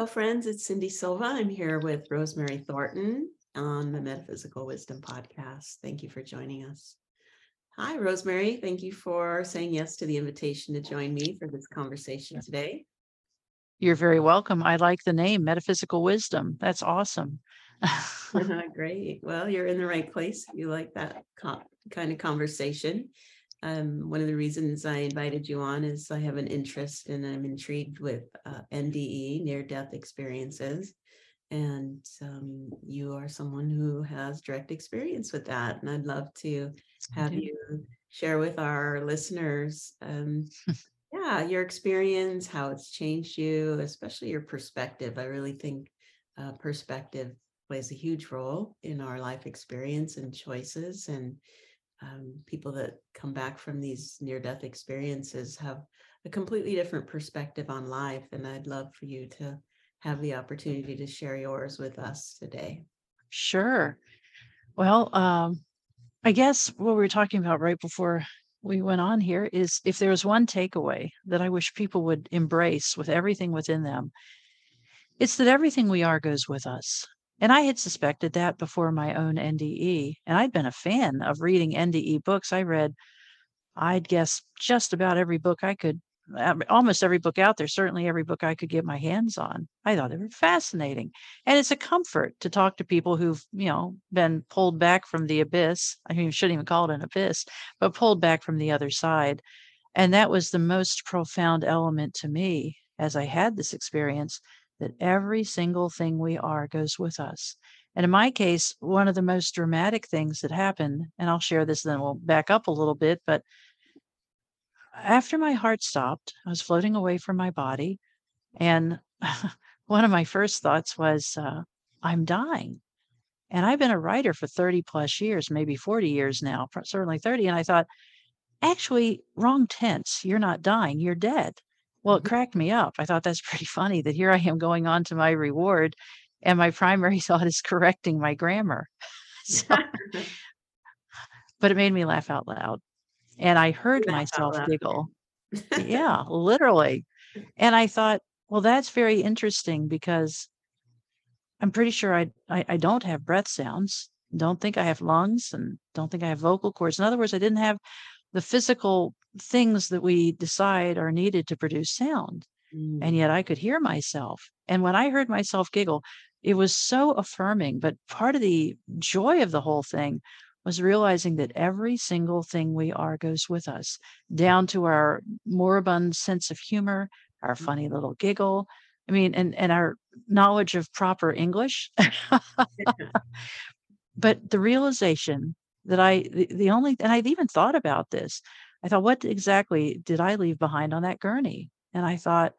Hello, friends. It's Cyndi Silva. I'm here with Rosemary Thornton on the Metaphysical Wisdom Podcast. Thank you for joining us. Hi, Rosemary. Thank you for saying yes to the invitation to join me for this conversation today. You're very welcome. I like the name Metaphysical Wisdom. That's awesome. Great. Well, you're in the right place. You like that co- kind of conversation. Um, one of the reasons I invited you on is I have an interest and I'm intrigued with uh, NDE, near death experiences. And um, you are someone who has direct experience with that. And I'd love to have you share with our listeners, um, yeah, your experience, how it's changed you, especially your perspective. I really think uh, perspective plays a huge role in our life experience and choices. And um, people that come back from these near death experiences have a completely different perspective on life. And I'd love for you to have the opportunity to share yours with us today. Sure. Well, um, I guess what we were talking about right before we went on here is if there was one takeaway that I wish people would embrace with everything within them, it's that everything we are goes with us. And I had suspected that before my own NDE. And I'd been a fan of reading NDE books. I read, I'd guess, just about every book I could, um, almost every book out there, certainly every book I could get my hands on. I thought they were fascinating. And it's a comfort to talk to people who've, you know, been pulled back from the abyss. I mean, you shouldn't even call it an abyss, but pulled back from the other side. And that was the most profound element to me as I had this experience that every single thing we are goes with us. And in my case, one of the most dramatic things that happened, and I'll share this, then we'll back up a little bit. But after my heart stopped, I was floating away from my body. And one of my first thoughts was, uh, I'm dying. And I've been a writer for 30 plus years, maybe 40 years now, certainly 30. And I thought, actually, wrong tense. You're not dying, you're dead. Well, it mm-hmm. cracked me up. I thought that's pretty funny that here I am going on to my reward, and my primary thought is correcting my grammar. so, but it made me laugh out loud. And I heard myself giggle. yeah, literally. And I thought, well, that's very interesting because I'm pretty sure I, I, I don't have breath sounds. Don't think I have lungs and don't think I have vocal cords. In other words, I didn't have the physical things that we decide are needed to produce sound. Mm. And yet I could hear myself. And when I heard myself giggle, it was so affirming. But part of the joy of the whole thing was realizing that every single thing we are goes with us, down to our moribund sense of humor, our funny mm-hmm. little giggle. I mean, and, and our knowledge of proper English. but the realization that I, the, the only, and I've even thought about this I thought, what exactly did I leave behind on that gurney? And I thought,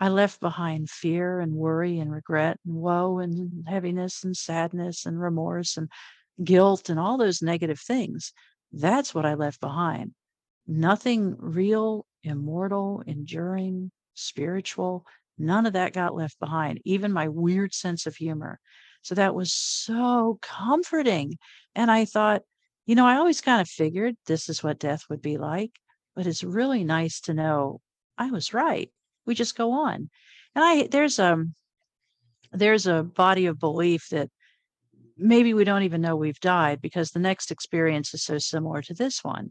I left behind fear and worry and regret and woe and heaviness and sadness and remorse and guilt and all those negative things. That's what I left behind. Nothing real, immortal, enduring, spiritual, none of that got left behind, even my weird sense of humor. So that was so comforting. And I thought, you know, I always kind of figured this is what death would be like, but it's really nice to know I was right. We just go on. And I there's um there's a body of belief that maybe we don't even know we've died because the next experience is so similar to this one.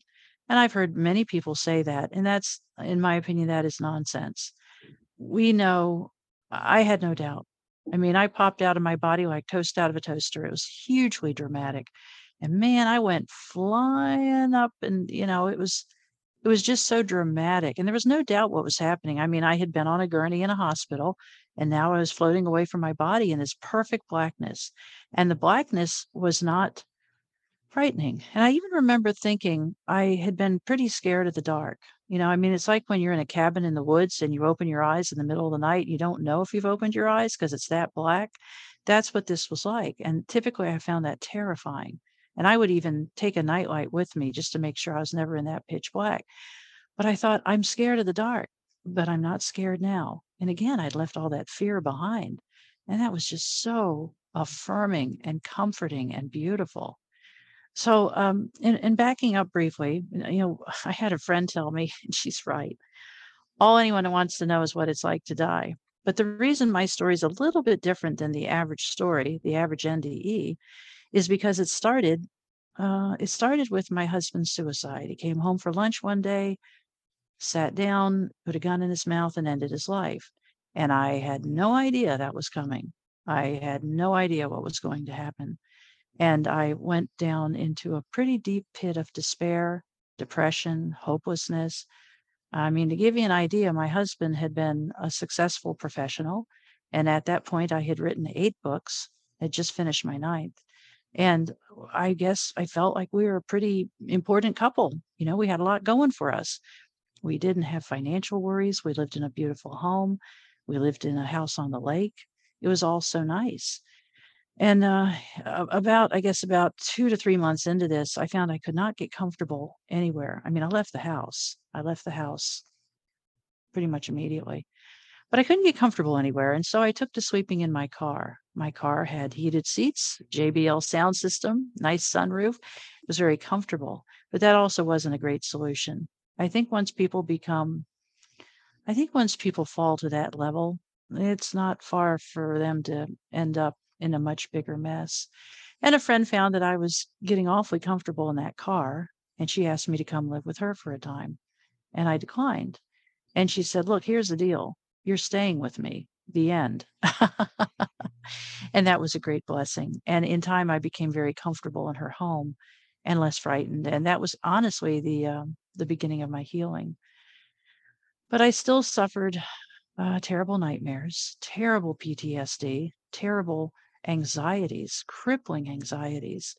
And I've heard many people say that, and that's in my opinion that is nonsense. We know I had no doubt. I mean, I popped out of my body like toast out of a toaster. It was hugely dramatic. And man, I went flying up and, you know, it was it was just so dramatic. And there was no doubt what was happening. I mean, I had been on a gurney in a hospital and now I was floating away from my body in this perfect blackness. And the blackness was not frightening. And I even remember thinking I had been pretty scared of the dark. You know, I mean, it's like when you're in a cabin in the woods and you open your eyes in the middle of the night, you don't know if you've opened your eyes because it's that black. That's what this was like. And typically I found that terrifying. And I would even take a nightlight with me just to make sure I was never in that pitch black. But I thought, I'm scared of the dark, but I'm not scared now. And again, I'd left all that fear behind. And that was just so affirming and comforting and beautiful. So, um, in, in backing up briefly, you know, I had a friend tell me, and she's right. All anyone wants to know is what it's like to die. But the reason my story is a little bit different than the average story, the average NDE, is because it started uh, it started with my husband's suicide. He came home for lunch one day, sat down, put a gun in his mouth, and ended his life. And I had no idea that was coming. I had no idea what was going to happen. And I went down into a pretty deep pit of despair, depression, hopelessness. I mean, to give you an idea, my husband had been a successful professional. And at that point, I had written eight books, had just finished my ninth. And I guess I felt like we were a pretty important couple. You know, we had a lot going for us. We didn't have financial worries. We lived in a beautiful home. We lived in a house on the lake. It was all so nice. And uh, about, I guess, about two to three months into this, I found I could not get comfortable anywhere. I mean, I left the house. I left the house pretty much immediately, but I couldn't get comfortable anywhere. And so I took to sleeping in my car. My car had heated seats, JBL sound system, nice sunroof. It was very comfortable, but that also wasn't a great solution. I think once people become, I think once people fall to that level, it's not far for them to end up in a much bigger mess. And a friend found that I was getting awfully comfortable in that car, and she asked me to come live with her for a time. And I declined. And she said, Look, here's the deal you're staying with me. The end. and that was a great blessing. And in time, I became very comfortable in her home and less frightened. And that was honestly the um, the beginning of my healing. But I still suffered uh, terrible nightmares, terrible PTSD, terrible anxieties, crippling anxieties.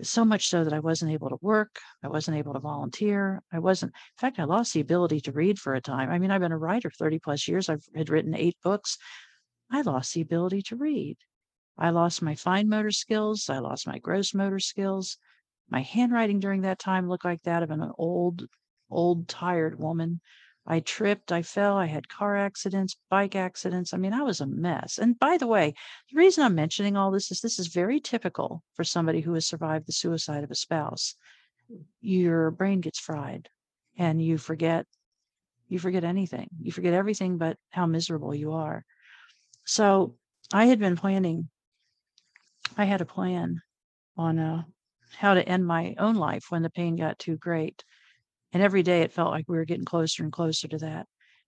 So much so that I wasn't able to work. I wasn't able to volunteer. I wasn't, in fact, I lost the ability to read for a time. I mean, I've been a writer 30 plus years. I've had written eight books. I lost the ability to read. I lost my fine motor skills. I lost my gross motor skills. My handwriting during that time looked like that of an old, old, tired woman. I tripped, I fell, I had car accidents, bike accidents. I mean, I was a mess. And by the way, the reason I'm mentioning all this is this is very typical for somebody who has survived the suicide of a spouse. Your brain gets fried and you forget you forget anything. You forget everything but how miserable you are. So, I had been planning I had a plan on uh, how to end my own life when the pain got too great. And every day it felt like we were getting closer and closer to that.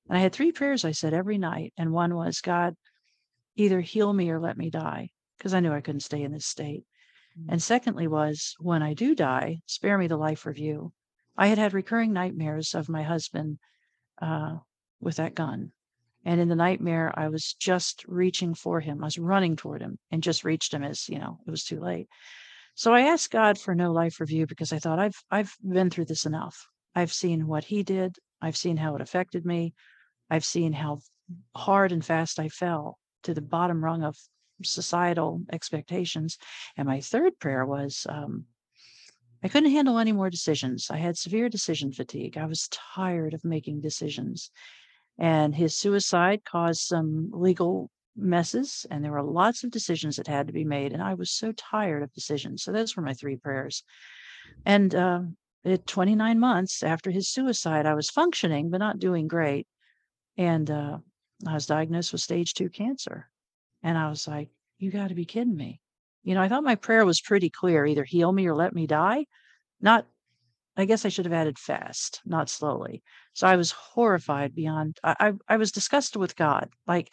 And I had three prayers I said every night. And one was, God, either heal me or let me die, because I knew I couldn't stay in this state. Mm-hmm. And secondly, was when I do die, spare me the life review. I had had recurring nightmares of my husband uh, with that gun. And in the nightmare, I was just reaching for him. I was running toward him and just reached him as, you know, it was too late. So I asked God for no life review because I thought I've I've been through this enough. I've seen what he did. I've seen how it affected me. I've seen how hard and fast I fell to the bottom rung of societal expectations. And my third prayer was um, I couldn't handle any more decisions. I had severe decision fatigue. I was tired of making decisions. And his suicide caused some legal messes, and there were lots of decisions that had to be made. And I was so tired of decisions. So those were my three prayers. And uh, at 29 months after his suicide, I was functioning, but not doing great. And uh, I was diagnosed with stage two cancer. And I was like, you got to be kidding me. You know, I thought my prayer was pretty clear either heal me or let me die. Not, I guess I should have added fast, not slowly. So I was horrified beyond, I, I, I was disgusted with God. Like,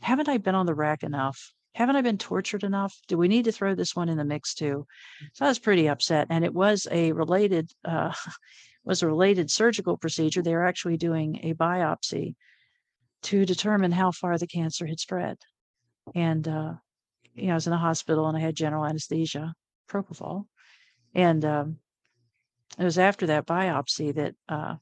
haven't I been on the rack enough? Haven't I been tortured enough? Do we need to throw this one in the mix too? So I was pretty upset. And it was a related, uh, was a related surgical procedure. They were actually doing a biopsy to determine how far the cancer had spread. And, uh, you know, I was in the hospital and I had general anesthesia, propofol. And um, it was after that biopsy that uh,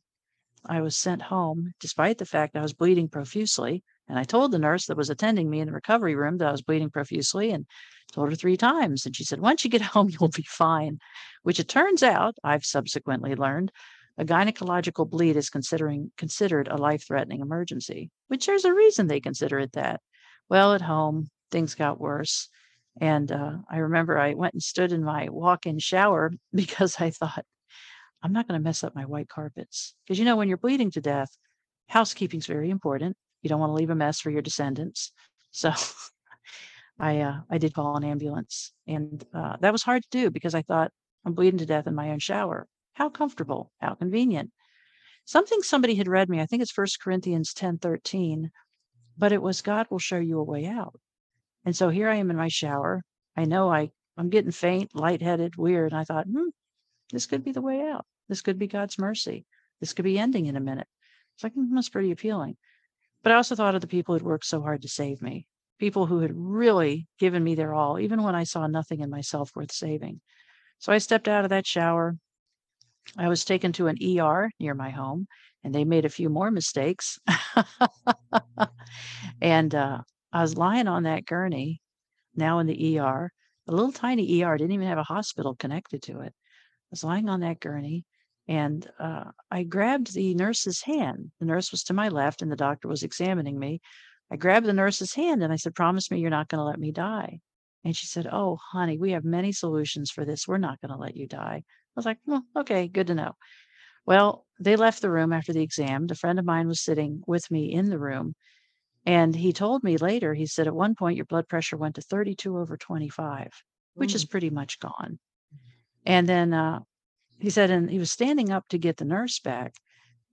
I was sent home, despite the fact I was bleeding profusely. And I told the nurse that was attending me in the recovery room that I was bleeding profusely and told her three times. And she said, Once you get home, you'll be fine, which it turns out, I've subsequently learned, a gynecological bleed is considering considered a life-threatening emergency, which there's a reason they consider it that. Well, at home, things got worse. And uh, I remember I went and stood in my walk-in shower because I thought, I'm not going to mess up my white carpets. Because you know, when you're bleeding to death, housekeeping's very important You don't want to leave a mess for your descendants. So I uh, I did call an ambulance, and uh, that was hard to do because I thought I'm bleeding to death in my own shower. How comfortable, how convenient. Something somebody had read me, I think it's First Corinthians 10 13, but it was God will show you a way out. And so here I am in my shower. I know I, I'm getting faint, lightheaded, weird. And I thought, hmm, this could be the way out. This could be God's mercy. This could be ending in a minute. It's like, that's pretty appealing. But I also thought of the people who'd worked so hard to save me, people who had really given me their all, even when I saw nothing in myself worth saving. So I stepped out of that shower. I was taken to an ER near my home, and they made a few more mistakes. and uh, I was lying on that gurney, now in the ER. A little tiny ER didn't even have a hospital connected to it. I was lying on that gurney, and uh, I grabbed the nurse's hand. The nurse was to my left, and the doctor was examining me. I grabbed the nurse's hand and I said, Promise me you're not going to let me die. And she said, Oh, honey, we have many solutions for this. We're not going to let you die. I was like, Well, okay, good to know. Well, they left the room after the exam. A friend of mine was sitting with me in the room. And he told me later, he said, at one point, your blood pressure went to 32 over 25, which is Mm. pretty much gone. And then uh, he said, and he was standing up to get the nurse back.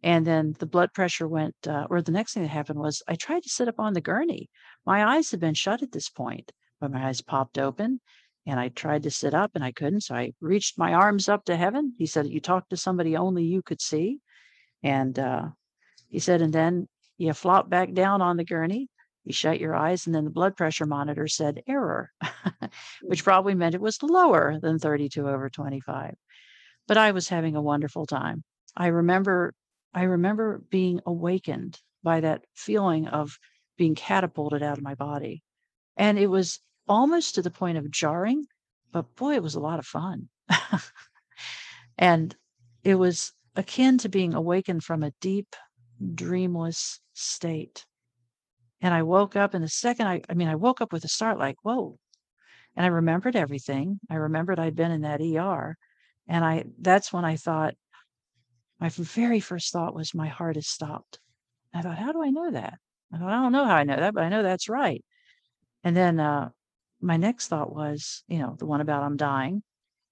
And then the blood pressure went, uh, or the next thing that happened was I tried to sit up on the gurney. My eyes had been shut at this point, but my eyes popped open and I tried to sit up and I couldn't. So I reached my arms up to heaven. He said, You talked to somebody only you could see. And uh, he said, And then you flop back down on the gurney. You shut your eyes, and then the blood pressure monitor said error, which probably meant it was lower than 32 over 25 but I was having a wonderful time. I remember I remember being awakened by that feeling of being catapulted out of my body. And it was almost to the point of jarring, but boy, it was a lot of fun. and it was akin to being awakened from a deep, dreamless state. And I woke up, and the second I, I mean, I woke up with a start like, whoa. And I remembered everything. I remembered I'd been in that ER. And I that's when I thought my very first thought was my heart has stopped. I thought, how do I know that? I thought, I don't know how I know that, but I know that's right. And then uh, my next thought was, you know, the one about I'm dying.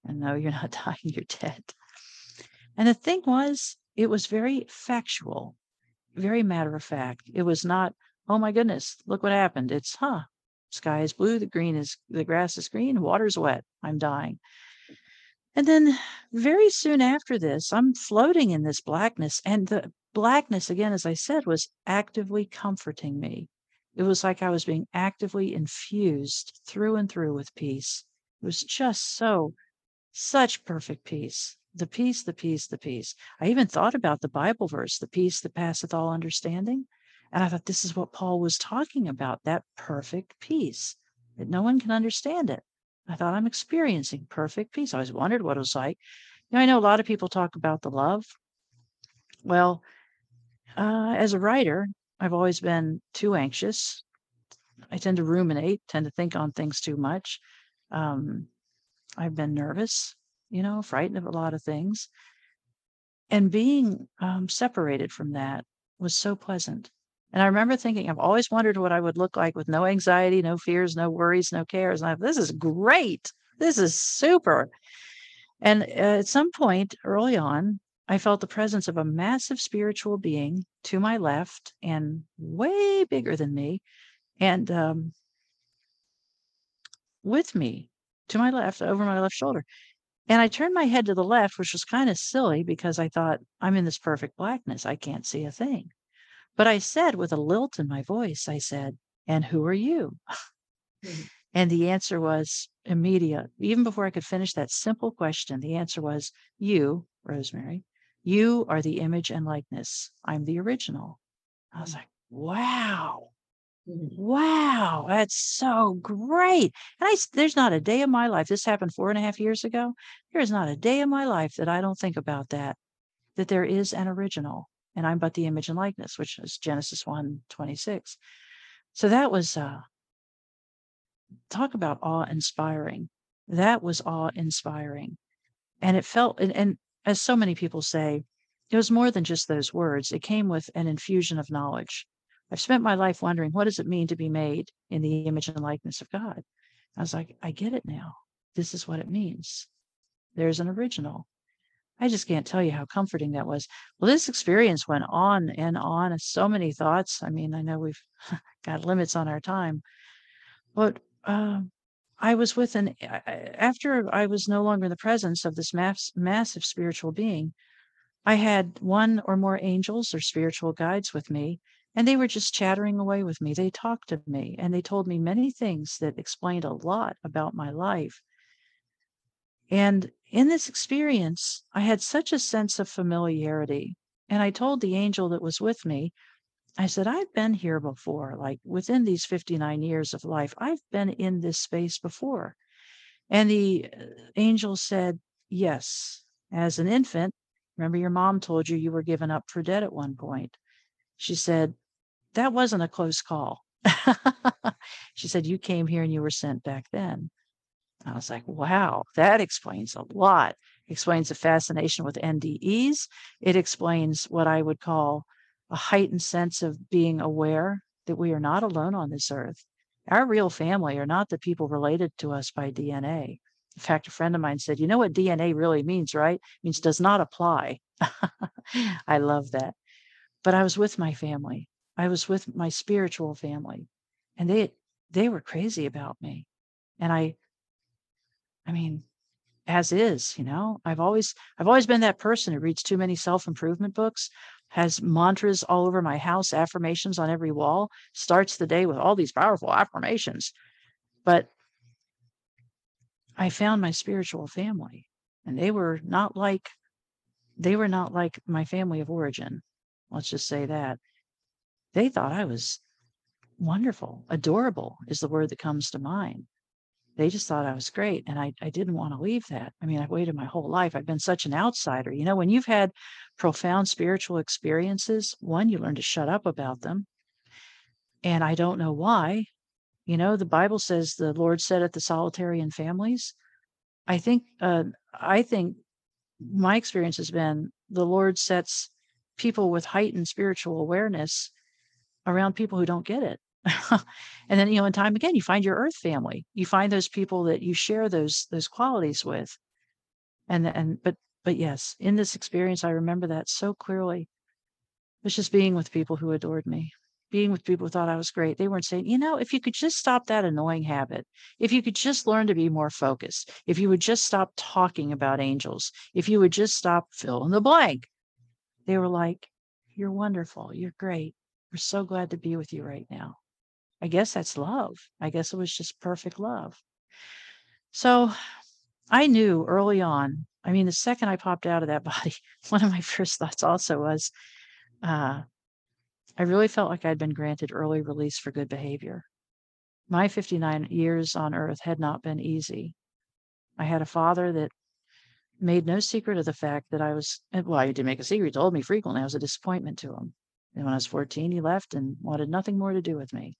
And no, you're not dying, you're dead. And the thing was, it was very factual, very matter of fact. It was not, oh my goodness, look what happened. It's, huh, sky is blue, the green is, the grass is green, water's wet, I'm dying. And then very soon after this, I'm floating in this blackness. And the blackness, again, as I said, was actively comforting me. It was like I was being actively infused through and through with peace. It was just so, such perfect peace. The peace, the peace, the peace. I even thought about the Bible verse, the peace that passeth all understanding. And I thought this is what Paul was talking about that perfect peace, that no one can understand it. I thought I'm experiencing perfect peace. I always wondered what it was like. You know, I know a lot of people talk about the love. Well, uh, as a writer, I've always been too anxious. I tend to ruminate, tend to think on things too much. Um, I've been nervous, you know, frightened of a lot of things. And being um, separated from that was so pleasant. And I remember thinking, I've always wondered what I would look like with no anxiety, no fears, no worries, no cares. And I, this is great. This is super. And uh, at some point early on, I felt the presence of a massive spiritual being to my left and way bigger than me, and um, with me to my left, over my left shoulder. And I turned my head to the left, which was kind of silly because I thought, I'm in this perfect blackness. I can't see a thing. But I said with a lilt in my voice, I said, And who are you? Mhm. And the answer was immediate. Even before I could finish that simple question, the answer was, You, Rosemary, you are the image and likeness. I'm the original. I was Mm. like, Wow. Mhm. Wow, that's so great. And I, there's not a day of my life, this happened four and a half years ago. There is not a day of my life that I don't think about that, that there is an original and I'm but the image and likeness, which is Genesis 1 26. So that was, uh, talk about awe inspiring. That was awe inspiring. And it felt, and, and as so many people say, it was more than just those words. It came with an infusion of knowledge. I've spent my life wondering what does it mean to be made in the image and likeness of God? I was like, I get it now. This is what it means. There's an original. I just can't tell you how comforting that was. Well, this experience went on and on, and so many thoughts. I mean, I know we've got limits on our time, but um, I was with an after I was no longer in the presence of this mass, massive spiritual being. I had one or more angels or spiritual guides with me, and they were just chattering away with me. They talked to me and they told me many things that explained a lot about my life. And in this experience, I had such a sense of familiarity. And I told the angel that was with me, I said, I've been here before, like within these 59 years of life, I've been in this space before. And the uh, angel said, Yes, as an infant, remember your mom told you you were given up for dead at one point. She said, That wasn't a close call. she said, You came here and you were sent back then. I was like, wow, that explains a lot. explains the fascination with NDEs. It explains what I would call a heightened sense of being aware that we are not alone on this earth. Our real family are not the people related to us by DNA. In fact, a friend of mine said, You know what DNA really means, right? It means does not apply. I love that. But I was with my family. I was with my spiritual family. And they they were crazy about me. And I I mean, as is, you know, I've always I've always been that person who reads too many self-improvement books, has mantras all over my house, affirmations on every wall, starts the day with all these powerful affirmations. But I found my spiritual family and they were not like they were not like my family of origin. Let's just say that. They thought I was wonderful, adorable is the word that comes to mind they just thought I was great. And I, I didn't want to leave that. I mean, I've waited my whole life. I've been such an outsider. You know, when you've had profound spiritual experiences, one, you learn to shut up about them. And I don't know why. You know, the Bible says the Lord said at the solitary families. I think, uh, I think my experience has been the Lord sets people with heightened spiritual awareness around people who don't get it. and then you know in time again you find your earth family. You find those people that you share those those qualities with. And and but but yes in this experience i remember that so clearly. It was just being with people who adored me being with people who thought i was great. They weren't saying you know if you could just stop that annoying habit if you could just learn to be more focused if you would just stop talking about angels if you would just stop fill in the blank. They were like you're wonderful. You're great. We're so glad to be with you right now I guess that's love. I guess it was just perfect love. So I knew early on, I mean, the second I popped out of that body, one of my first thoughts also was uh, I really felt like I'd been granted early release for good behavior. My 59 years on earth had not been easy. I had a father that made no secret of the fact that I was, well, he didn't make a secret. He told me frequently I was a disappointment to him. And when I was 14, he left and wanted nothing more to do with me.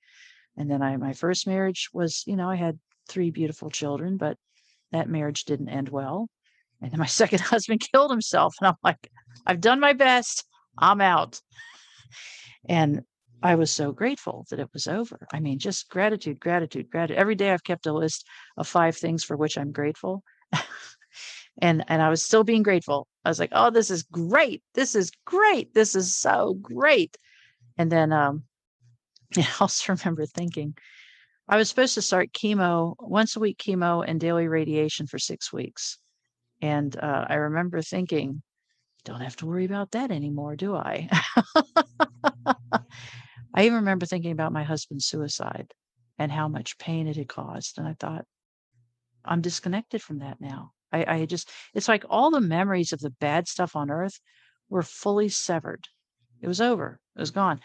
And then I my first marriage was, you know, I had three beautiful children, but that marriage didn't end well. And then my second husband killed himself. And I'm like, I've done my best. I'm out. And I was so grateful that it was over. I mean, just gratitude, gratitude, gratitude. Every day I've kept a list of five things for which I'm grateful. And and I was still being grateful. I was like, "Oh, this is great. This is great. This is so great." And then um I also remember thinking I was supposed to start chemo once a week chemo and daily radiation for six weeks. And uh, I remember thinking, don't have to worry about that anymore, do I? I even remember thinking about my husband's suicide and how much pain it had caused. And I thought, I'm disconnected from that now. I, I just, it's like all the memories of the bad stuff on earth were fully severed. It was over, it was gone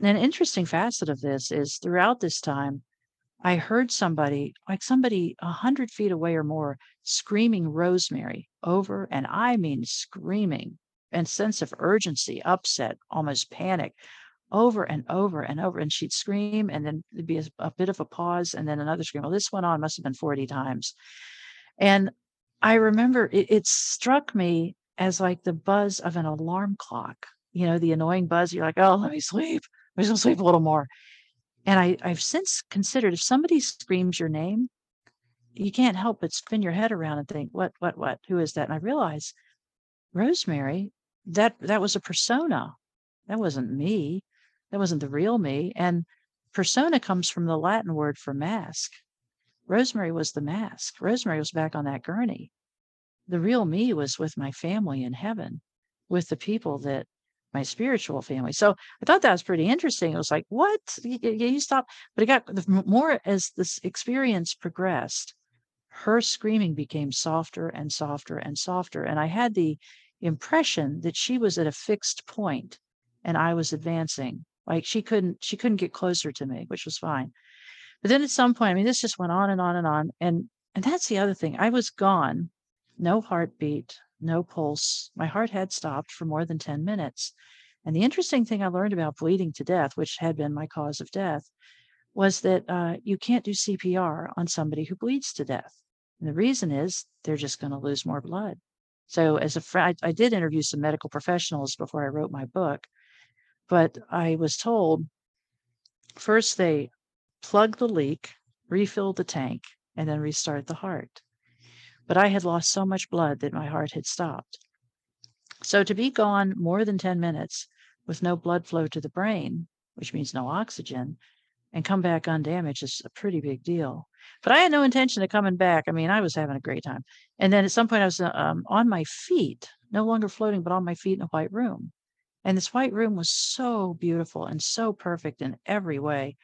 an interesting facet of this is throughout this time, I heard somebody, like somebody a hundred feet away or more, screaming rosemary over, and I mean screaming and sense of urgency, upset, almost panic over and over and over. And she'd scream, and then there'd be a, a bit of a pause, and then another scream. Well, this went on, must have been 40 times. And I remember it, it struck me as like the buzz of an alarm clock, you know, the annoying buzz. You're like, oh, let me sleep I was gonna sleep a little more. And I, I've since considered if somebody screams your name, you can't help but spin your head around and think, what, what, what? Who is that? And I realized Rosemary, that that was a persona. That wasn't me. That wasn't the real me. And persona comes from the Latin word for mask. Rosemary was the mask. Rosemary was back on that gurney. The real me was with my family in heaven, with the people that my spiritual family. So I thought that was pretty interesting. It was like, what? You, you stop. But it got more as this experience progressed, her screaming became softer and softer and softer. And I had the impression that she was at a fixed point and I was advancing. Like she couldn't, she couldn't get closer to me, which was fine. But then at some point, I mean, this just went on and on and on. And and that's the other thing. I was gone, no heartbeat, no pulse. My heart had stopped for more than 10 minutes. And the interesting thing I learned about bleeding to death, which had been my cause of death, was that uh, you can't do CPR on somebody who bleeds to death. And the reason is they're just going to lose more blood. So, as a friend, I did interview some medical professionals before I wrote my book, but I was told first they plug the leak, refill the tank, and then restart the heart. But I had lost so much blood that my heart had stopped. So to be gone more than 10 minutes with no blood flow to the brain, which means no oxygen, and come back undamaged is a pretty big deal. But I had no intention of coming back. I mean, I was having a great time. And then at some point, I was um, on my feet, no longer floating, but on my feet in a white room. And this white room was so beautiful and so perfect in every way.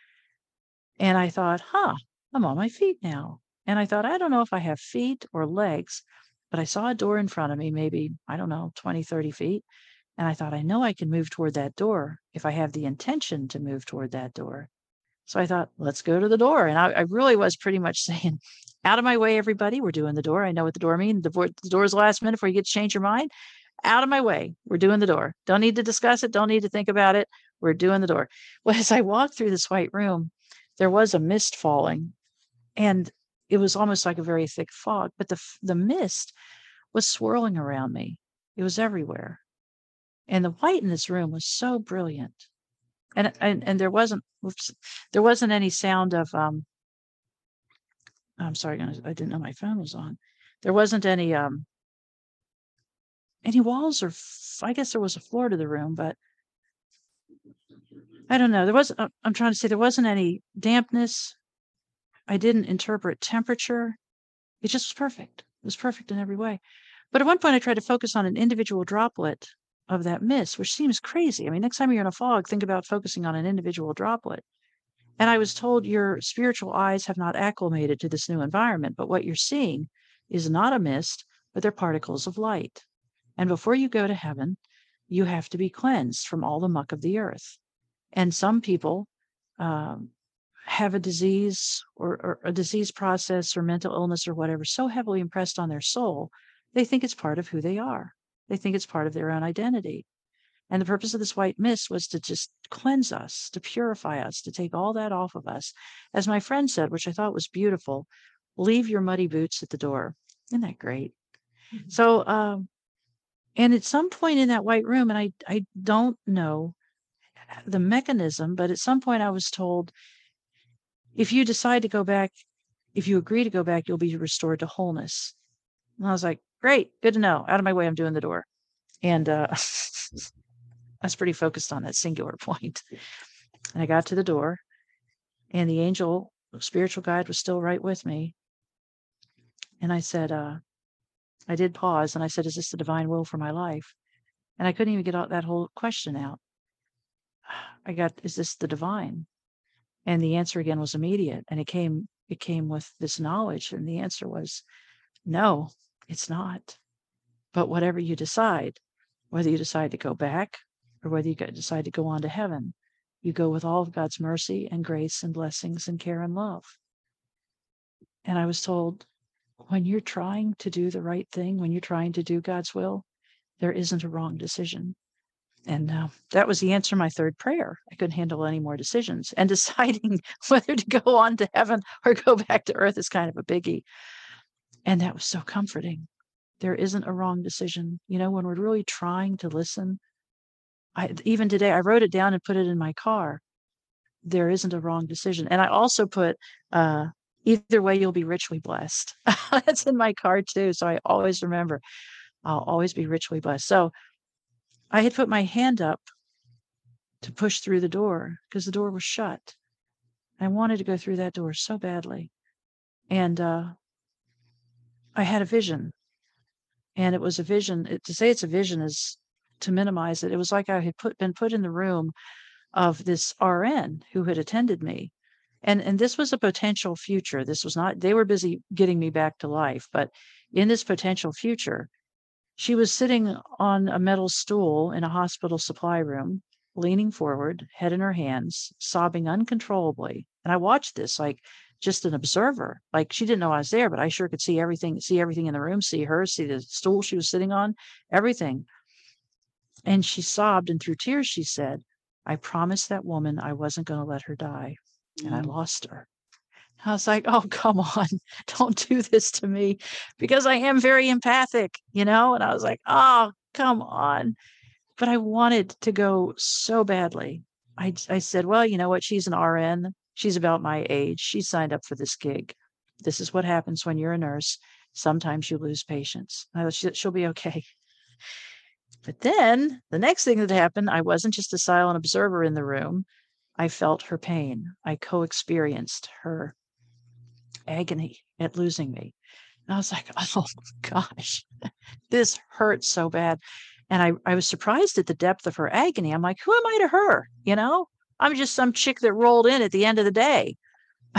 And I thought, huh, I'm on my feet now. And I thought, I don't know if I have feet or legs, but I saw a door in front of me, maybe, I don't know, 20, 30 feet. And I thought, I know I can move toward that door if I have the intention to move toward that door. So I thought, let's go to the door. And I, I really was pretty much saying, out of my way, everybody. We're doing the door. I know what the door means. The, door, the last minute before you get to change your mind. Out of my way. We're doing the door. Don't need to discuss it. Don't need to think about it. We're doing the door. Well, as I walked through this white room, there was a mist falling. And it was almost like a very thick fog, but the the mist was swirling around me. It was everywhere. And the white in this room was so brilliant. And and, and there wasn't oops, there wasn't any sound of um I'm sorry, I didn't know my phone was on. There wasn't any um any walls or I guess there was a floor to the room, but I don't know. There was uh, I'm trying to say there wasn't any dampness I didn't interpret temperature. It just was perfect. It was perfect in every way. But at one point, I tried to focus on an individual droplet of that mist, which seems crazy. I mean, next time you're in a fog, think about focusing on an individual droplet. And I was told your spiritual eyes have not acclimated to this new environment, but what you're seeing is not a mist, but they're particles of light. And before you go to heaven, you have to be cleansed from all the muck of the earth. And some people um, have a disease or, or, a disease process or mental illness or whatever so heavily impressed on their soul, they think it's part of who they are. They think it's part of their own identity. And the purpose of this white mist was to just cleanse us, to purify us, to take all that off of us. As my friend said, which I thought was beautiful, leave your muddy boots at the door. Isn't that great? Mm-hmm. So, um, and at some point in that white room, and I, I don't know the mechanism, but at some point I was told if you decide to go back, if you agree to go back, you'll be restored to wholeness. And I was like, great, good to know. Out of my way, I'm doing the door. And uh, I was pretty focused on that singular point. And I got to the door, and the angel, spiritual guide, was still right with me. And I said, uh, I did pause and I said, Is this the divine will for my life? And I couldn't even get that whole question out. I got, Is this the divine? And the answer again was immediate. And it came, it came with this knowledge. And the answer was, no, it's not. But whatever you decide, whether you decide to go back or whether you decide to go on to heaven, you go with all of God's mercy and grace and blessings and care and love. And I was told, when you're trying to do the right thing, when you're trying to do God's will, there isn't a wrong decision. And uh, that was the answer to my third prayer. I couldn't handle any more decisions. And deciding whether to go on to heaven or go back to earth is kind of a biggie. And that was so comforting. There isn't a wrong decision. You know, when we're really trying to listen, I even today I wrote it down and put it in my car. There isn't a wrong decision. And I also put uh either way you'll be richly blessed. That's in my car too. So I always remember I'll always be richly blessed. So I had put my hand up to push through the door because the door was shut. I wanted to go through that door so badly. And uh I had a vision. And it was a vision. It, to say it's a vision is to minimize it. It was like I had put been put in the room of this RN who had attended me. And and this was a potential future. This was not they were busy getting me back to life, but in this potential future, she was sitting on a metal stool in a hospital supply room, leaning forward, head in her hands, sobbing uncontrollably. And I watched this like just an observer. Like she didn't know I was there, but I sure could see everything, see everything in the room, see her, see the stool she was sitting on, everything. And she sobbed, and through tears, she said, I promised that woman I wasn't going to let her die. And I Mm. lost her. I was like, oh, come on, don't do this to me because I am very empathic, you know? And I was like, oh, come on. But I wanted to go so badly. I, I said, well, you know what? She's an RN. She's about my age. She signed up for this gig. This is what happens when you're a nurse. Sometimes you lose "She- she'll be okay. But then the next thing that happened, I wasn't just a silent observer in the room. I felt her pain. I co experienced her agony at losing me. And I was like, oh gosh, this hurts so bad. And I, I was surprised at the depth of her agony. I'm like, who am I to her? You know, I'm just some chick that rolled in at the end of the day.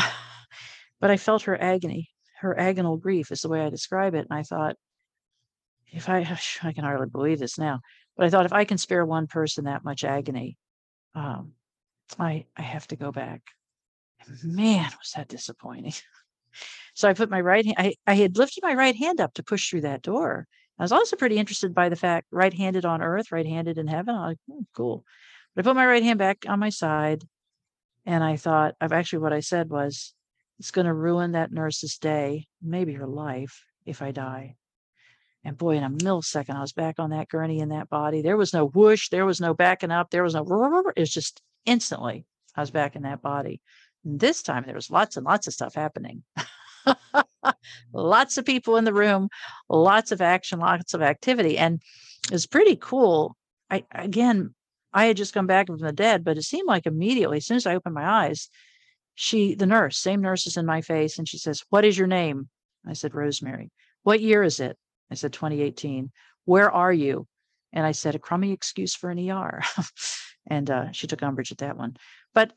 but I felt her agony, her agonal grief is the way I describe it. And I thought, if I, I can hardly believe this now, but I thought if I can spare one person that much agony, um, I, I have to go back. Man, was that disappointing. So I put my right hand, I, I had lifted my right hand up to push through that door. I was also pretty interested by the fact right handed on earth, right handed in heaven. I'm like, "Hmm, cool. But I put my right hand back on my side and I thought, I've actually, what I said was, it's going to ruin that nurse's day, maybe her life, if I die. And boy, in a millisecond, I was back on that gurney in that body. There was no whoosh, there was no backing up, there was no, it was just instantly, I was back in that body. And this time there was lots and lots of stuff happening. lots of people in the room, lots of action, lots of activity. And it was pretty cool. I again, I had just come back from the dead, but it seemed like immediately, as soon as I opened my eyes, she, the nurse, same nurse is in my face, and she says, What is your name? I said, Rosemary. What year is it? I said, 2018. Where are you? And I said, a crummy excuse for an ER. and uh, she took umbrage at that one. But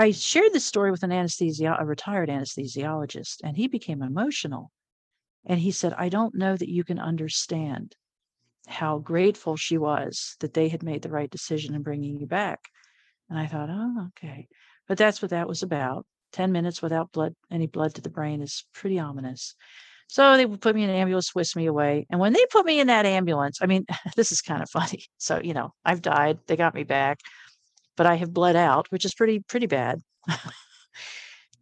I shared this story with an anesthesio- a retired anesthesiologist, and he became emotional. And he said, I don't know that you can understand how grateful she was that they had made the right decision in bringing you back. And I thought, oh, okay. But that's what that was about. 10 minutes without blood, any blood to the brain is pretty ominous. So they put me in an ambulance, whisk me away. And when they put me in that ambulance, I mean, this is kind of funny. So, you know, I've died, they got me back, but I have bled out, which is pretty, pretty bad.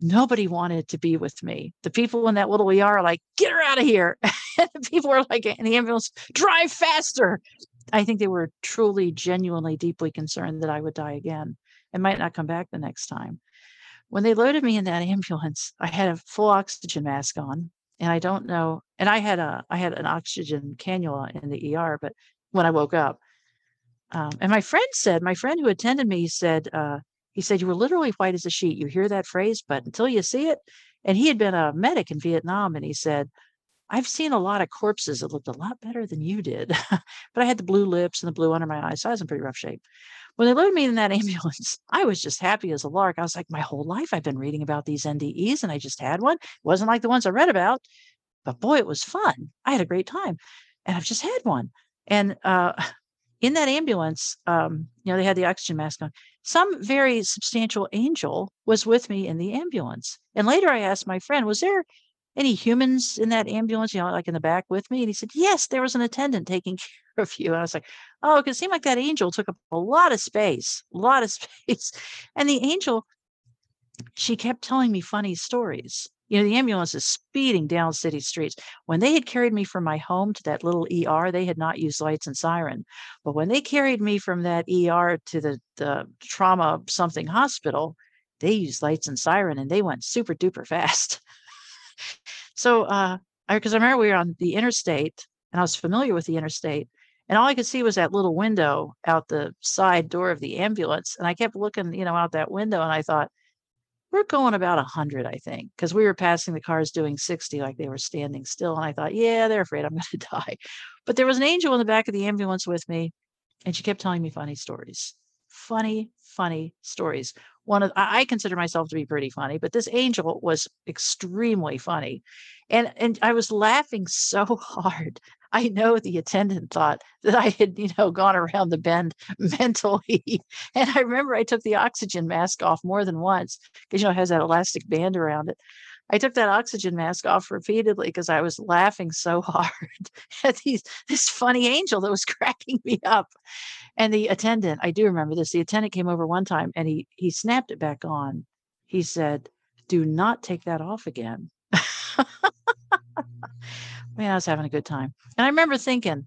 Nobody wanted to be with me. The people in that little ER are like, get her out of here. and the people are like in the ambulance, drive faster. I think they were truly, genuinely, deeply concerned that I would die again and might not come back the next time. When they loaded me in that ambulance, I had a full oxygen mask on and I don't know. And I had a I had an oxygen cannula in the ER, but when I woke up, um, and my friend said, my friend who attended me said, uh, he said, you were literally white as a sheet. You hear that phrase, but until you see it, and he had been a medic in Vietnam, and he said, I've seen a lot of corpses that looked a lot better than you did, but I had the blue lips and the blue under my eyes, so I was in pretty rough shape. When they loaded me in that ambulance, I was just happy as a lark. I was like, my whole life I've been reading about these NDEs, and I just had one. It wasn't like the ones I read about, but boy, it was fun. I had a great time, and I've just had one. And uh, in that ambulance, um, you know, they had the oxygen mask on. Some very substantial angel was with me in the ambulance. And later I asked my friend, was there any humans in that ambulance, you know, like in the back with me? And he said, yes, there was an attendant taking care of you. And I was like, oh, it seemed like that angel took up a lot of space, a lot of space. And the angel, she kept telling me funny stories. You know, the ambulance is speeding down city streets. When they had carried me from my home to that little ER, they had not used lights and siren. But when they carried me from that ER to the, the trauma something hospital, they used lights and siren and they went super duper fast. so, uh, because I, I remember we were on the interstate and I was familiar with the interstate and all I could see was that little window out the side door of the ambulance. And I kept looking, you know, out that window and I thought, we're going about 100, I think, because we were passing the cars doing 60 like they were standing still. And I thought, yeah, they're afraid I'm going to die. But there was an angel in the back of the ambulance with me, and she kept telling me funny stories. Funny, funny stories. One of I consider myself to be pretty funny, but this angel was extremely funny. And and I was laughing so hard I know the attendant thought that I had, you know, gone around the bend mentally. And I remember I took the oxygen mask off more than once because, you know, it has that elastic band around it. I took that oxygen mask off repeatedly because I was laughing so hard at these, this funny angel that was cracking me up. And the attendant, I do remember this, the attendant came over one time and he he snapped it back on. He said, do not take that off again. I was having a good time. And I remember thinking,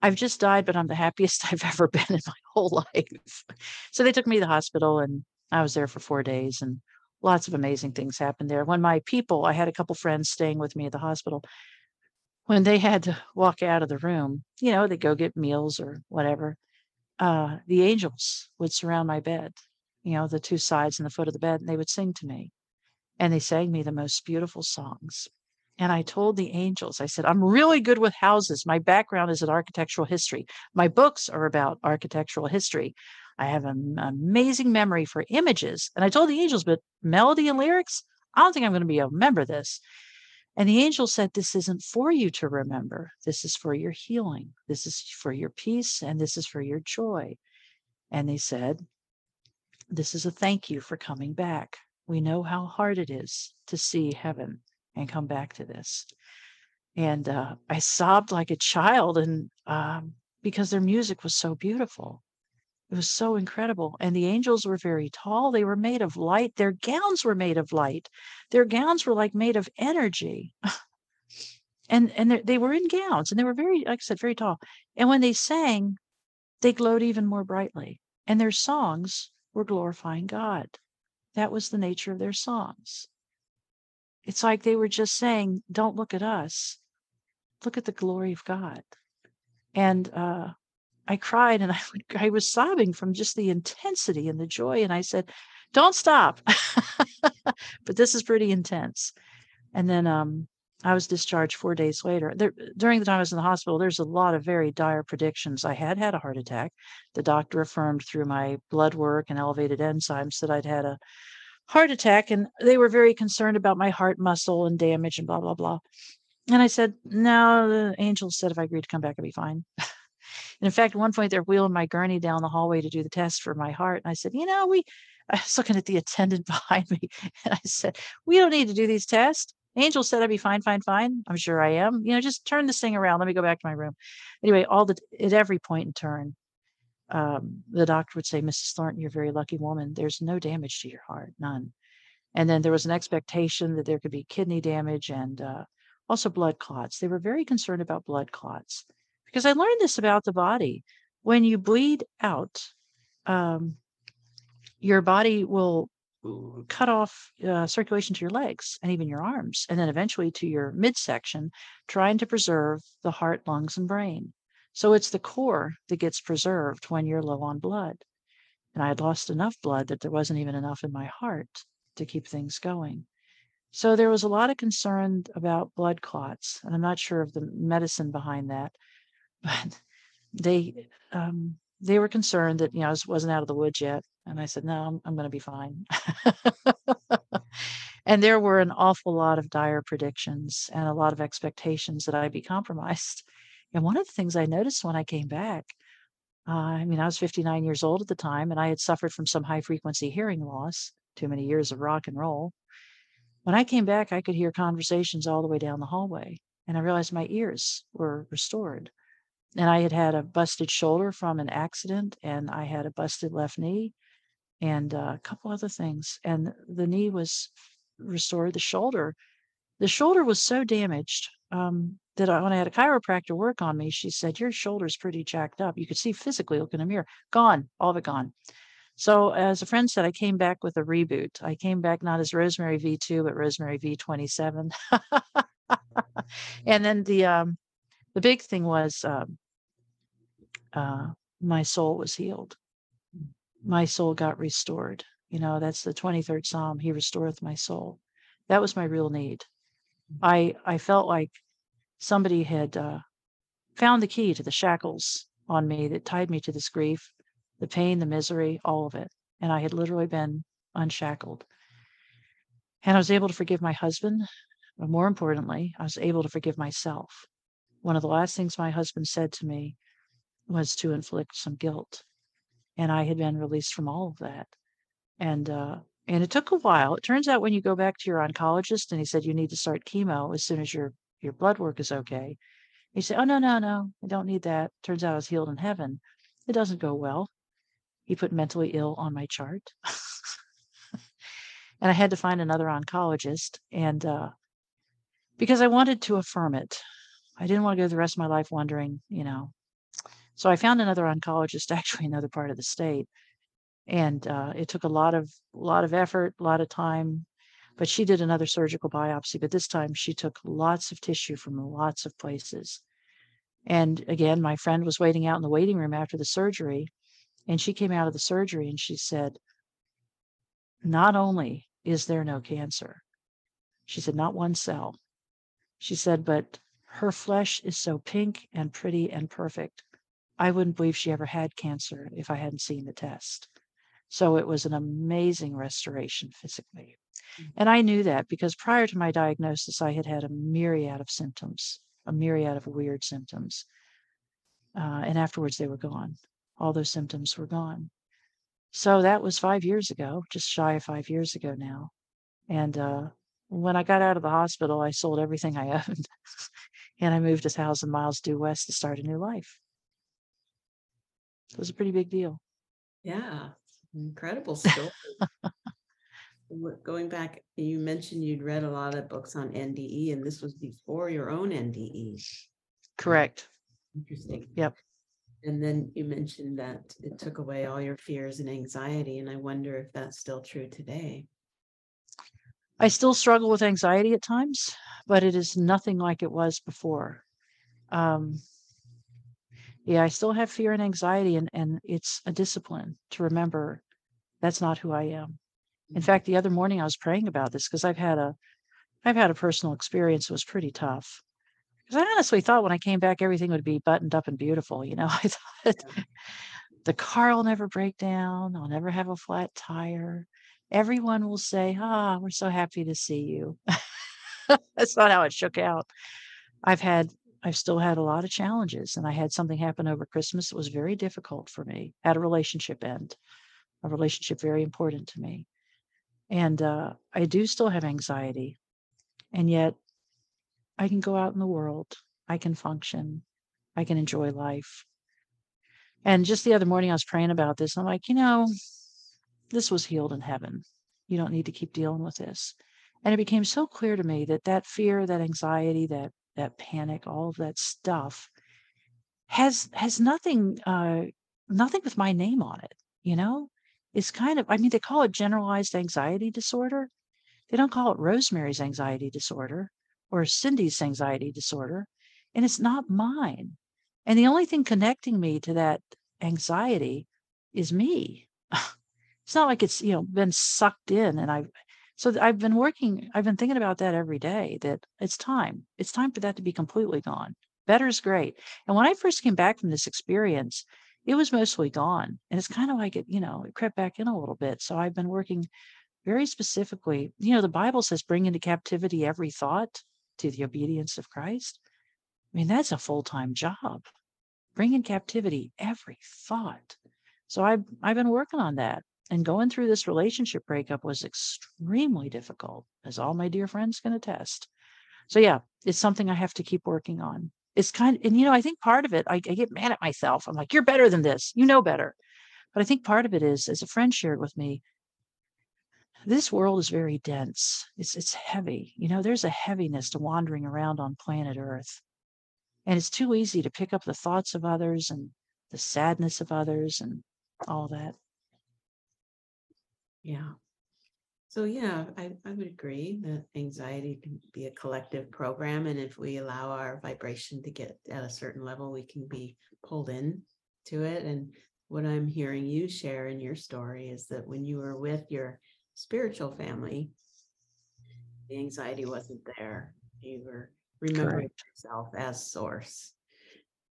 I've just died, but I'm the happiest I've ever been in my whole life. So they took me to the hospital and I was there for four days and lots of amazing things happened there. When my people, I had a couple friends staying with me at the hospital, when they had to walk out of the room, you know, they go get meals or whatever. Uh, the angels would surround my bed, you know, the two sides and the foot of the bed, and they would sing to me. And they sang me the most beautiful songs. And I told the angels, I said, I'm really good with houses. My background is in architectural history. My books are about architectural history. I have an amazing memory for images. And I told the angels, but melody and lyrics, I don't think I'm going to be able to remember this. And the angel said, This isn't for you to remember. This is for your healing. This is for your peace. And this is for your joy. And they said, This is a thank you for coming back. We know how hard it is to see heaven and come back to this. And uh, I sobbed like a child, and um, because their music was so beautiful, it was so incredible. And the angels were very tall. They were made of light. Their gowns were made of light. Their gowns were like made of energy. and and they were in gowns, and they were very, like I said, very tall. And when they sang, they glowed even more brightly. And their songs were glorifying God. That was the nature of their songs. It's like they were just saying, don't look at us, look at the glory of God. And uh, I cried and I, I was sobbing from just the intensity and the joy. And I said, don't stop. but this is pretty intense. And then um, I was discharged four days later. There, during the time I was in the hospital, there's a lot of very dire predictions. I had had a heart attack. The doctor affirmed through my blood work and elevated enzymes that I'd had a heart attack and they were very concerned about my heart muscle and damage and blah blah blah. And i said no the angel said if i agreed to come back i'd be fine. And in fact at one point they're wheeling my gurney down the hallway to do the test for my heart and i said you know we i was looking at the attendant behind me and i said we don't need to do these tests. Angel said i'd be fine fine fine. I'm sure i am. You know just turn this thing around. Let me go back to my room. Anyway all the at every point in turn um, the doctor would say, Mrs. Thornton, you're a very lucky woman. There's no damage to your heart, none. And then there was an expectation that there could be kidney damage and uh, also blood clots. They were very concerned about blood clots because I learned this about the body. When you bleed out, um, your body will uh, cut off uh, circulation to your legs and even your arms, and then eventually to your midsection, trying to preserve the heart, lungs, and brain. So it's the core that gets preserved when you're low on blood. And I had lost enough blood that there wasn't even enough in my heart to keep things going. So there was a lot of concern about blood clots, and I'm not sure of the medicine behind that, but they um, they were concerned that you know I wasn't out of the woods yet, and I said no, I'm, I'm going to be fine. and there were an awful lot of dire predictions and a lot of expectations that I'd be compromised. And one of the things I noticed when I came back, uh, I mean, I was 59 years old at the time, and I had suffered from some high frequency hearing loss, too many years of rock and roll. When I came back, I could hear conversations all the way down the hallway, and I realized my ears were restored. And I had had a busted shoulder from an accident, and I had a busted left knee, and uh, a couple other things. And the knee was restored the shoulder. The shoulder was so damaged um, that I, when I had a chiropractor work on me, she said, Your shoulder's pretty jacked up. You could see physically, look in the mirror, gone, all of it gone. So, as a friend said, I came back with a reboot. I came back not as Rosemary V2, but Rosemary V27. and then the um, the big thing was um, uh, my soul was healed. My soul got restored. You know, that's the 23rd Psalm. He restoreth my soul. That was my real need. I I felt like somebody had uh, found the key to the shackles on me that tied me to this grief, the pain, the misery, all of it. And I had literally been unshackled. And I was able to forgive my husband. But more importantly, I was able to forgive myself. One of the last things my husband said to me was to inflict some guilt. And I had been released from all of that. And uh, and it took a while. It turns out when you go back to your oncologist and he said you need to start chemo as soon as your your blood work is okay. You say, Oh no, no, no, I don't need that. Turns out I was healed in heaven. It doesn't go well. He put mentally ill on my chart. and I had to find another oncologist and uh because I wanted to affirm it. I didn't want to go the rest of my life wondering, you know. So I found another oncologist, actually another part of the state, and uh, it took a lot of lot of effort, a lot of time. But she did another surgical biopsy, but this time she took lots of tissue from lots of places. And again, my friend was waiting out in the waiting room after the surgery, and she came out of the surgery and she said, "Not only is there no cancer," she said, "not one cell." She said, "but her flesh is so pink and pretty and perfect. I wouldn't believe she ever had cancer if I hadn't seen the test." So it was an amazing restoration physically. Mm. And I knew that because prior to my diagnosis, I had had a myriad of symptoms, a myriad of weird symptoms. Uh, and afterwards, they were gone. All those symptoms were gone. So that was five years ago, just shy of five years ago now. And uh, when I got out of the hospital, I sold everything I owned and I moved a thousand miles due west to start a new life. It was a pretty big deal. Yeah, incredible story. Going back, you mentioned you'd read a lot of books on NDE, and this was before your own NDE. Correct. Interesting. Yep. And then you mentioned that it took away all your fears and anxiety, and I wonder if that's still true today. I still struggle with anxiety at times, but it is nothing like it was before. Um, yeah, I still have fear and anxiety, and, and it's a discipline to remember that's not who I am. In Mhm. fact, the other morning I was praying about this because I've had a I've had a personal experience that was pretty tough. Because I honestly thought when I came back everything would be buttoned up and beautiful. You know, I thought Yeah. the car will never break down, I'll never have a flat tire. Everyone will say, "Ah, we're so happy to see you." That's not how it shook out. I've had I've still had a lot of challenges and I had something happen over Christmas that was very difficult for me. Had a relationship end. A relationship very important to me. And uh, I do still have anxiety. And yet I can go out in the world. I can function. I can enjoy life. And just the other morning I was praying about this. I'm like, you know, this was healed in heaven. You don't need to keep dealing with this. And it became so clear to me that that fear, that anxiety, that that panic, all of that stuff has has nothing uh nothing with my name on it, you know? It's kind of I mean they call it generalized anxiety disorder. They don't call it Rosemary's anxiety disorder or Cyndi's anxiety disorder, and it's not mine. And the only thing connecting me to that anxiety is me. It's not like it's, you know, been sucked in and I've so I've been working, I've been thinking about that every day that it's time. It's time for that to be completely gone. Better is great. And when I first came back from this experience, it was mostly gone. And it's kind of like it, you know, it crept back in a little bit. So I've been working very specifically. You know, the Bible says bring into captivity every thought to the obedience of Christ. I mean, that's a full-time job. Bring in captivity every thought. So I've I've been working on that. And going through this relationship breakup was extremely difficult, as all my dear friends can attest. So yeah, it's something I have to keep working on. It's kind of, and you know, I think part of it, I, I get mad at myself. I'm like, you're better than this. You know better. But I think part of it is, as a friend shared with me, this world is very dense. It's it's heavy. You know, there's a heaviness to wandering around on planet Earth. And it's too easy to pick up the thoughts of others and the sadness of others and all that. Yeah. So yeah, I, I would agree that anxiety can be a collective program. And if we allow our vibration to get at a certain level, we can be pulled in to it. And what I'm hearing you share in your story is that when you were with your spiritual family, the anxiety wasn't there. You were remembering Correct. yourself as source.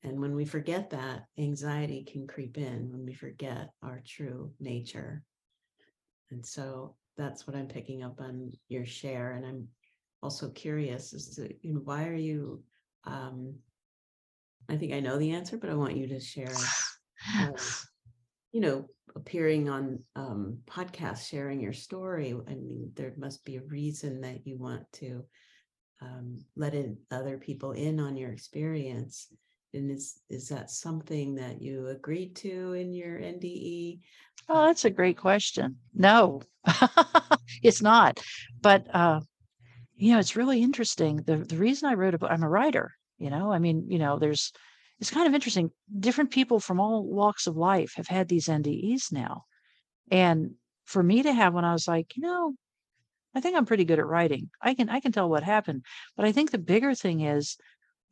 And when we forget that, anxiety can creep in when we forget our true nature. And so that's what I'm picking up on your share. And I'm also curious as to you know, why are you um I think I know the answer, but I want you to share um, you know, appearing on um, podcasts, sharing your story. I mean, there must be a reason that you want to um, let in other people in on your experience. And is is that something that you agreed to in your NDE? Oh, that's a great question. No, it's not. But uh, you know, it's really interesting. The the reason I wrote a book, I'm a writer, you know, I mean, you know, there's it's kind of interesting. Different people from all walks of life have had these NDEs now. And for me to have one, I was like, you know, I think I'm pretty good at writing. I can I can tell what happened. But I think the bigger thing is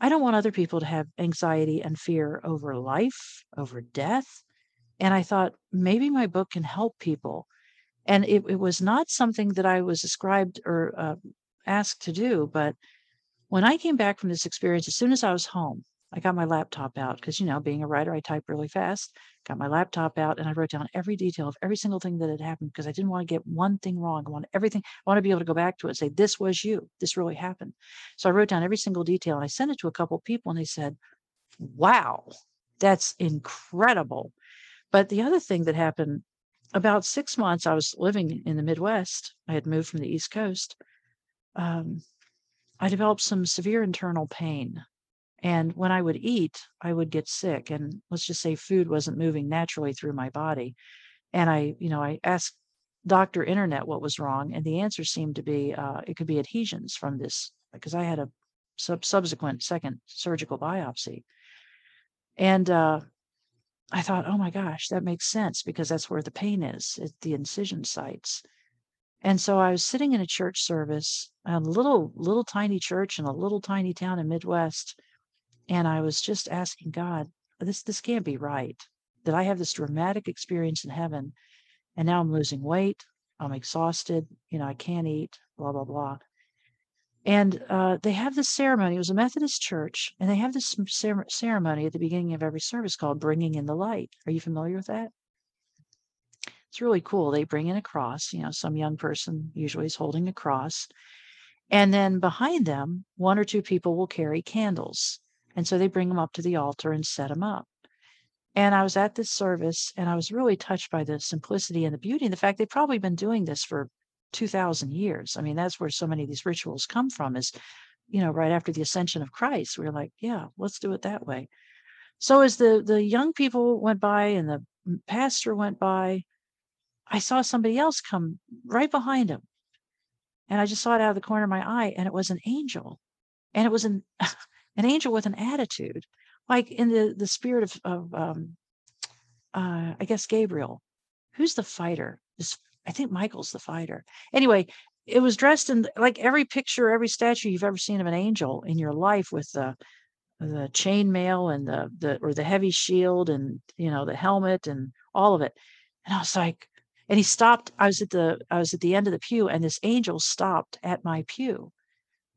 I don't want other people to have anxiety and fear over life, over death. And I thought maybe my book can help people. And it, it was not something that I was ascribed or uh, asked to do. But when I came back from this experience, as soon as I was home, I got my laptop out because, you know, being a writer, I type really fast. Got my laptop out and I wrote down every detail of every single thing that had happened because I didn't want to get one thing wrong. I want everything, I want to be able to go back to it and say, this was you. This really happened. So I wrote down every single detail and I sent it to a couple of people and they said, wow, that's incredible. But the other thing that happened about six months, I was living in the Midwest. I had moved from the East Coast. Um, I developed some severe internal pain and when I would eat, I would get sick. And let's just say food wasn't moving naturally through my body. And I, you know, I asked Dr. Internet what was wrong. And the answer seemed to be uh, it could be adhesions from this, because I had a sub- subsequent second surgical biopsy. And uh, I thought, oh my gosh, that makes sense because that's where the pain is at the incision sites. And so I was sitting in a church service, a little, little tiny church in a little tiny town in Midwest and I was just asking God, this this can't be right. That I have this dramatic experience in heaven and now I'm losing weight. I'm exhausted. You know, I can't eat, blah, blah, blah. And uh, they have this ceremony. It was a Methodist church, and they have this cer- ceremony at the beginning of every service called Bringing in the Light. Are you familiar with that? It's really cool. They bring in a cross. You know, some young person usually is holding a cross. And then behind them, one or two people will carry candles. And so they bring them up to the altar and set them up. And I was at this service and I was really touched by the simplicity and the beauty and the fact they've probably been doing this for 2000 years. I mean, that's where so many of these rituals come from is, you know, right after the ascension of Christ, we are like, yeah, let's do it that way. So as the the young people went by and the pastor went by, I saw somebody else come right behind him. And I just saw it out of the corner of my eye and it was an angel. And it was an an angel with an attitude, like in the the spirit of, of um, uh, I guess Gabriel. Who's the fighter? This I think Michael's the fighter. Anyway, it was dressed in like every picture, every statue you've ever seen of an angel in your life, with the the chainmail and the the or the heavy shield and you know the helmet and all of it. And I was like, and he stopped. I was at the I was at the end of the pew, and this angel stopped at my pew,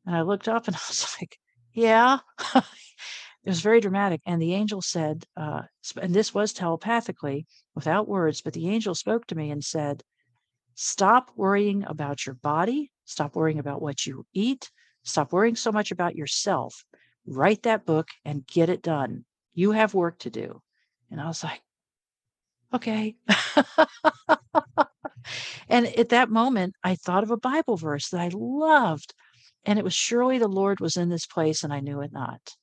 and I looked up and I was like, yeah. it was very dramatic. And the angel said, uh, and this was telepathically without words, but the angel spoke to me and said, Stop worrying about your body. Stop worrying about what you eat. Stop worrying so much about yourself. Write that book and get it done. You have work to do. And I was like, okay. and at that moment, I thought of a Bible verse that I loved and it was surely the Lord was in this place and I knew it not,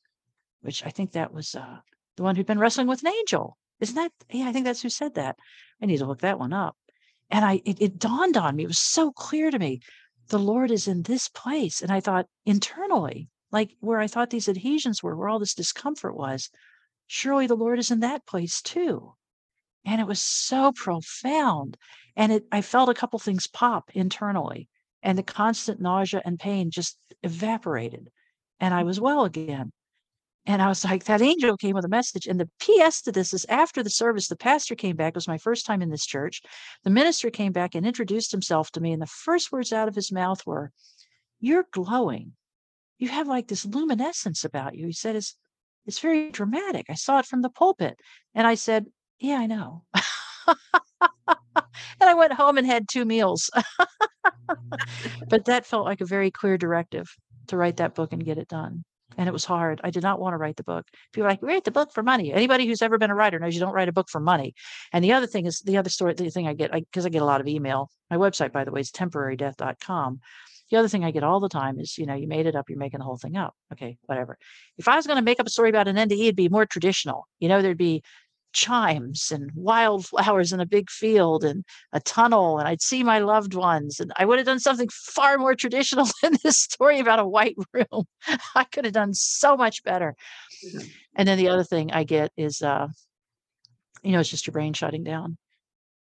which I think that was uh, the one who'd been wrestling with an angel. Isn't that? Yeah, I think that's who said that. I need to look that one up. And I it, it dawned on me, it was so clear to me. The Lord is in this place. And I thought internally, like where I thought these adhesions were, where all this discomfort was, surely the Lord is in that place too. And it was so profound. And it I felt a couple things pop internally, and the constant nausea and pain just evaporated. And I mm. was well again. And I was like, that angel came with a message. And the PS to this is after the service, the pastor came back. It was my first time in this church. The minister came back and introduced himself to me. And the first words out of his mouth were, You're glowing. You have like this luminescence about you. He said, It's it's very dramatic. I saw it from the pulpit. And I said, Yeah, I know. and I went home and had two meals. but that felt like a very clear directive to write that book and get it done. And it was hard. I did not want to write the book. People are like, write the book for money. Anybody who's ever been a writer knows you don't write a book for money. And the other thing is the other story, the thing I get, because I, I, get a lot of email. My website, by the way, is temporarydeath.com. The other thing I get all the time is, you know, you made it up, you're making the whole thing up. Okay, whatever. If I was going to make up a story about an NDE, it'd be more traditional. You know, there'd be chimes and wildflowers in a big field and a tunnel and I'd see my loved ones and I would have done something far more traditional than this story about a white room. I could have done so much better. And then the other thing I get is uh you know it's just your brain shutting down.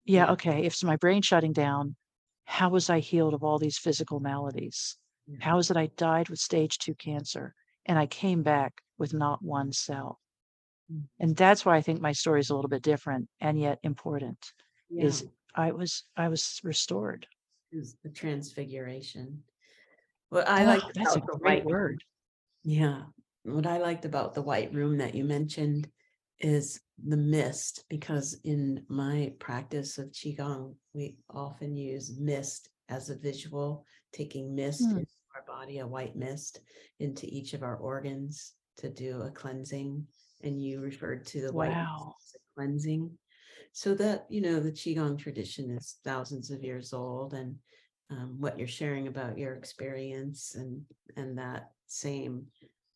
Yeah, okay, if it's my brain shutting down, how was I healed of all these physical maladies? How is it I died with stage 2 cancer and I came back with not one cell? And that's why I think my story is a little bit different and yet important. Yeah. Is I was I was restored. Is the transfiguration. What I Oh, liked that's a about the great white word. yeah, what I liked about the white room that you mentioned is the mist, because in my practice of Qigong, we often use mist as a visual, taking mist Hmm. into our body, a white mist into each of our organs to do a cleansing. And you referred to the white Wow. a cleansing. So that, you know, the Qigong tradition is thousands of years old and um, what you're sharing about your experience and and that same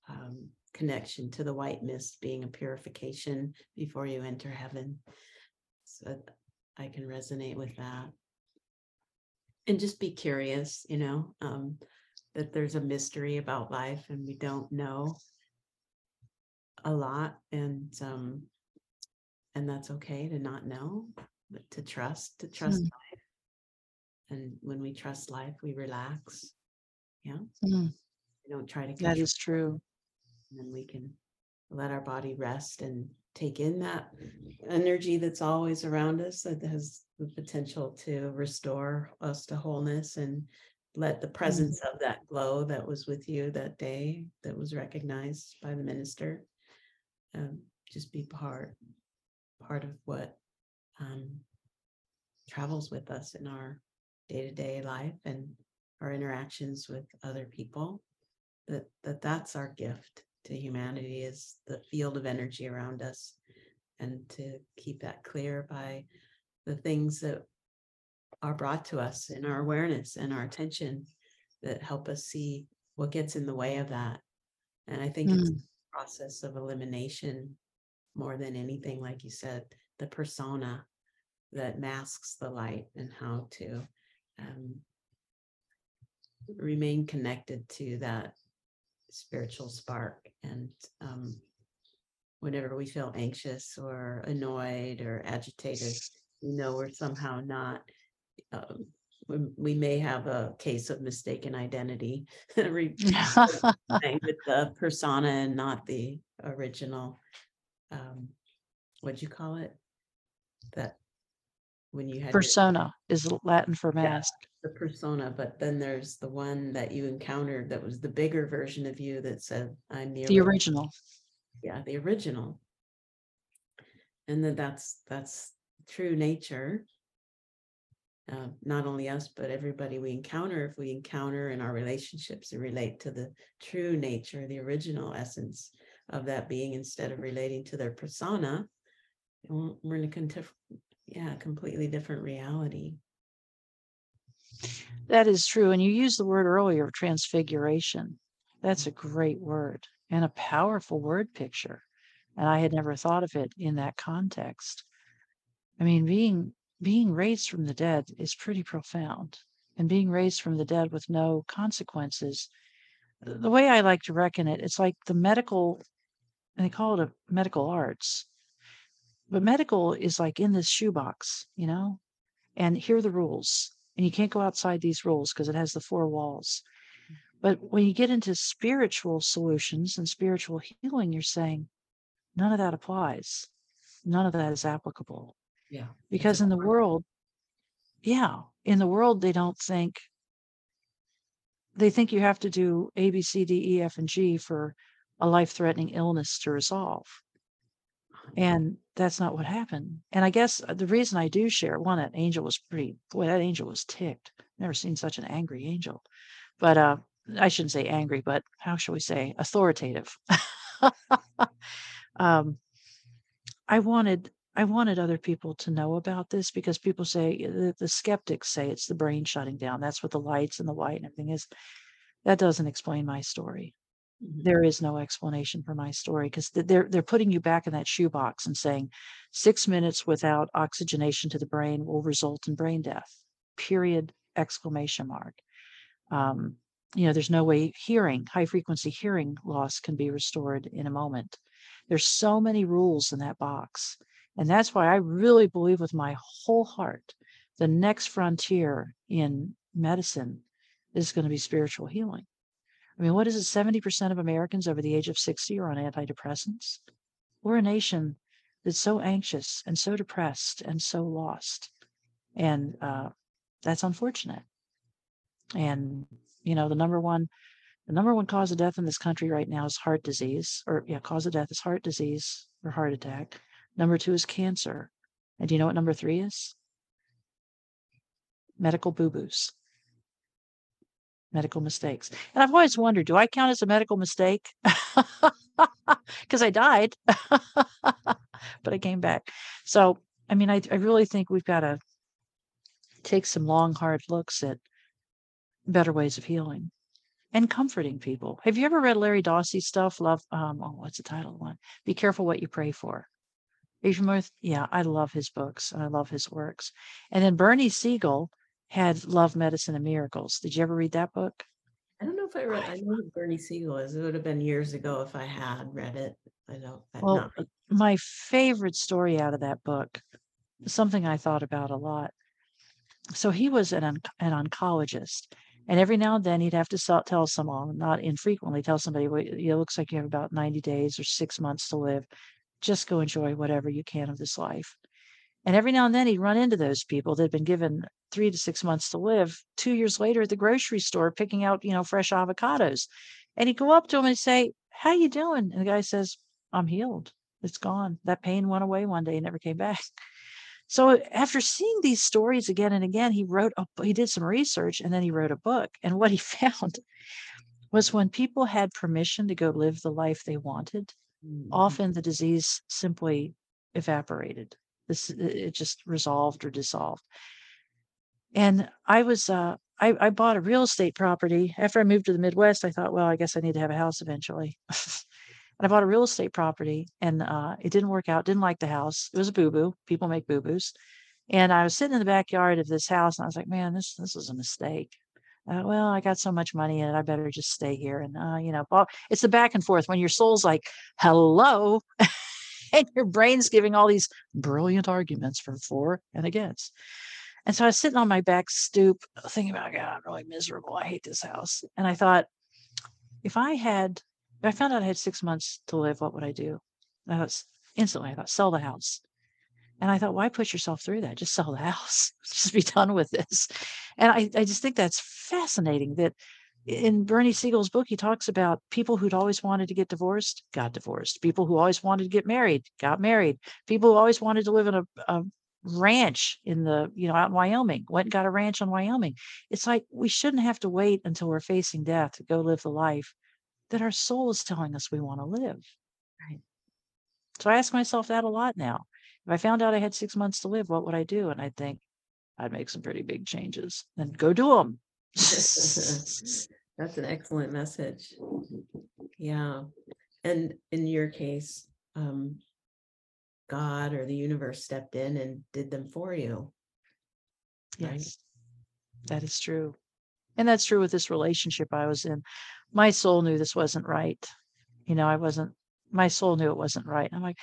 um, connection to the white mist being a purification before you enter heaven. So I can resonate with that. And just be curious, you know, um, that there's a mystery about life and we don't know a lot and um and that's okay to not know, but to trust, to trust Hmm. life. And when we trust life, we relax. Yeah. Hmm. We don't try to That control is true. and then we can let our body rest and take in that energy that's always around us that has the potential to restore us to wholeness and let the Hmm. presence of that glow that was with you that day that was recognized by the minister um, just be part part of what um, travels with us in our day-to-day life and our interactions with other people that that that's our gift to humanity is the field of energy around us and to keep that clear by the things that are brought to us in our awareness and our attention that help us see what gets in the way of that and i think it's Hmm. Process of elimination more than anything like you said the persona that masks the light and how to um, remain connected to that spiritual spark and um, whenever we feel anxious or annoyed or agitated we know we're somehow not um, we, we may have a case of mistaken identity with the persona and not the original um what'd you call it that when you had your- Persona is Latin for Yeah. mask. the persona but then there's the one that you encountered that was the bigger version of you that said i'm the, The ori- original. yeah the original and then that's that's true nature uh, not only us but everybody we encounter if we encounter in our relationships and relate to the true nature the original essence of that being instead of relating to their persona we're in a contif- yeah completely different reality That is true. And you used the word earlier, transfiguration. That's a great word and a powerful word picture. And I had never thought of it in that context. I mean, being being raised from the dead is pretty profound. And being raised from the dead with no consequences. The way I like to reckon it, it's like the medical, and they call it a medical arts. But medical is like in this shoebox, you know? And here are the rules. And you can't go outside these rules because it has the four walls. But when you get into spiritual solutions and spiritual healing, you're saying none of that applies. None of that is applicable. Yeah. Because in the world, yeah, in the world, they don't think they think you have to do A, B, C, D, E, F, and G for a life-threatening illness to resolve. And that's not what happened. And I guess uh, the reason I do share one, that angel was pretty, boy, that angel was ticked. Never seen such an angry angel. But uh, I shouldn't say angry, but how shall we say authoritative. um, I wanted I wanted other people to know about this because people say the, the skeptics say it's the brain shutting down. That's what the lights and the white and everything is. That doesn't explain my story. Mhm. There is no explanation for my story because they're they're putting you back in that shoebox and saying six minutes without oxygenation to the brain will result in brain death. Period! Exclamation mark. Um, you know, there's no way hearing, high frequency hearing loss can be restored in a moment. There's so many rules in that box. And that's why I really believe with my whole heart the next frontier in medicine is going to be spiritual healing. I mean, what is it? 70% of Americans over the age of 60 are on antidepressants. We're a nation that's so anxious and so depressed and so lost. And uh, that's unfortunate. And, you know, the number one the number one cause of death in this country right now is heart disease, or yeah, cause of death is heart disease or heart attack. Number two is cancer. And do you know what number three is? Medical boo-boos. Medical mistakes. And I've always wondered, do I count as a medical mistake? Because I died, but I came back. So, I mean, I, I really think we've got to take some long, hard looks at better ways of healing and comforting people. Have you ever read Larry Dossey's stuff? Love, um, oh, what's the title of one? Be careful what you pray for. You? Yeah, I love his books and I love his works. And then Bernie Siegel had Love, Medicine, and Miracles. Did you ever read that book? I don't know if I read, I know who Bernie Siegel is. It would have been years ago if I had read it. I don't. Well, not my favorite story out of that book, something I thought about a lot. So he was an, an oncologist, and every now and then he'd have to tell someone, not infrequently, tell somebody, well, it looks like you have about 90 days or six months to live. Just go enjoy mm-hmm. whatever you can of this life. And every now and then he'd run into those people that had been given three to six months to live, two years later at the grocery store picking out, you know, fresh avocados. And he'd go up to him and say, How you doing? And the guy says, I'm healed. It's gone. That pain went away one day and never came back. So uh, after seeing these stories again and again, he wrote a, he did some research and then he wrote a book. And what he found was when people had permission to go live the life they wanted, Mhm. often the disease simply evaporated. This it just resolved or dissolved. And I was uh I, I bought a real estate property after I moved to the Midwest. I thought, well, I guess I need to have a house eventually. and I bought a real estate property and uh it didn't work out, didn't like the house. It was a boo-boo. People make boo-boos. And I was sitting in the backyard of this house and I was like, man, this this is a mistake. Uh, well, I got so much money in it, I better just stay here. And uh, you know, it's the back and forth when your soul's like, hello, and your brain's giving all these brilliant arguments for for and against. And so I was sitting on my back stoop thinking about, God, I'm really miserable. I hate this house. And I thought, if I had, if I found out I had six months to live, what would I do? And I thought instantly, I thought, sell the house. And I thought, why put yourself through that? Just sell the house. Just be done with this. And I, I just think that's fascinating that in Bernie Siegel's book, he talks about people who'd always wanted to get divorced, got divorced. People who always wanted to get married, got married. People who always wanted to live in a, a ranch in the, you know, out in Wyoming, went and got a ranch in Wyoming. It's like we shouldn't have to wait until we're facing death to go live the life that our soul is telling us we want to live. Right. So I ask myself that a lot now. If I found out I had six months to live, what would I do? And I think I'd make some pretty big changes and go do them. That's an excellent message. Yeah. And in your case, um, God or the universe stepped in and did them for you. right? Yes. That is true. And that's true with this relationship I was in. My soul knew this wasn't right. You know, I wasn't my soul knew it wasn't right. I'm like,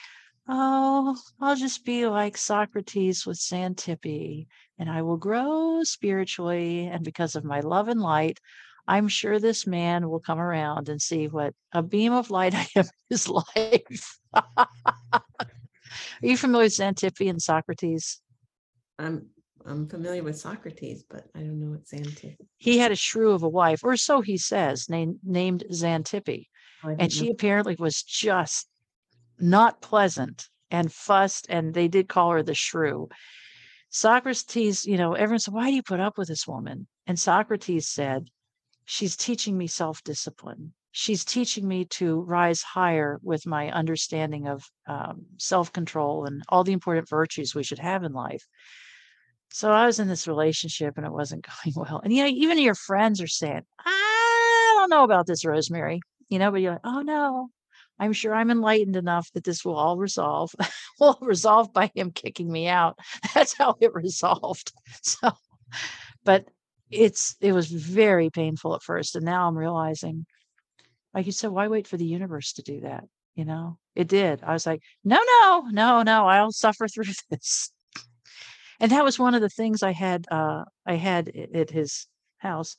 "Oh, I'll just be like Socrates with Xantippe, and I will grow spiritually, and because of my love and light, I'm sure this man will come around and see what a beam of light I am in his life." Are you familiar with Xantippe and Socrates? I'm I'm familiar with Socrates, but I don't know what Xantippe. He had a shrew of a wife, or so he says, named named Xantippe, Oh, and didn't she know. apparently was just not pleasant and fussed, and they did call her the shrew. Socrates, you know, everyone said, "Why do you put up with this woman?" And Socrates said, "She's teaching me self-discipline. She's teaching me to rise higher with my understanding of um, self-control and all the important virtues we should have in life." So I was in this relationship and it wasn't going well. And you know, even your friends are saying, I don't know about this, Rosemary. You know, but you're like, oh no, I'm sure I'm enlightened enough that this will all resolve. will resolve by him kicking me out. That's how it resolved. So, but it's it was very painful at first. And now I'm realizing, like you said, why wait for the universe to do that? You know, it did. I was like, no, no, no, no, I'll suffer through this. And that was one of the things I had uh I had at his house.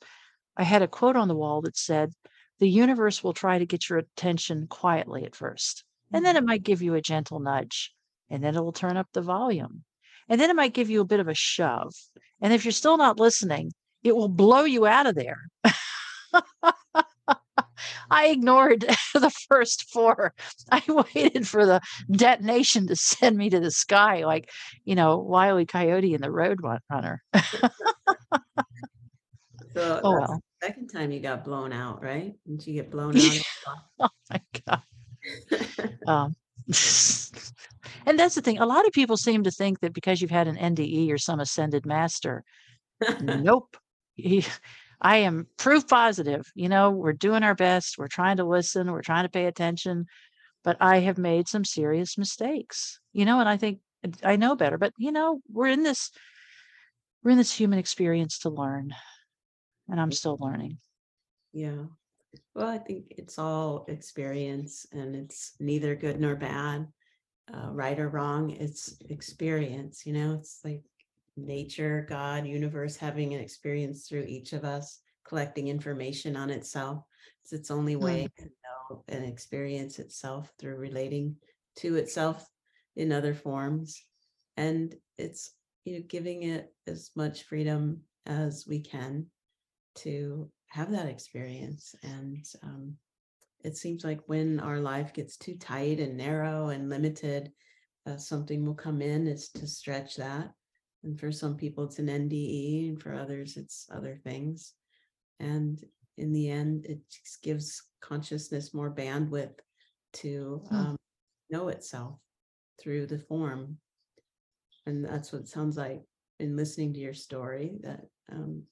I had a quote on the wall that said, "The universe will try to get your attention quietly at first, and then it mm-hmm. might give you a gentle nudge, and then it will turn up the volume, and then it might give you a bit of a shove. And if you're still not listening, it will blow you out of there." I ignored the first four. I waited for the detonation to send me to the sky, like, you know, Wile E. Coyote and the Road Run- Runner. So Oh well. Second time you got blown out, right? Didn't you get blown out? Oh my God. Um, and that's the thing. A lot of people seem to think that because you've had an NDE or some ascended master, nope. I am proof positive. You know, we're doing our best. We're trying to listen. We're trying to pay attention. But I have made some serious mistakes, you know, and I think I know better. But, you know, we're in this, we're in this human experience to learn. And I'm still learning. Yeah. Well, I think it's all experience and it's neither good nor bad, uh, right or wrong. It's experience, you know, it's like nature, God, universe having an experience through each of us, collecting information on itself. It's its only way to know and experience itself through relating to itself in other forms. And it's, you know, giving it as much freedom as we can to have that experience. And um, it seems like when our life gets too tight and narrow and limited, uh, something will come in is to stretch that. And for some people, it's an NDE, and for others, it's other things. And in the end, it just gives consciousness more bandwidth to Hmm. um, know itself through the form. And that's what it sounds like in listening to your story that um,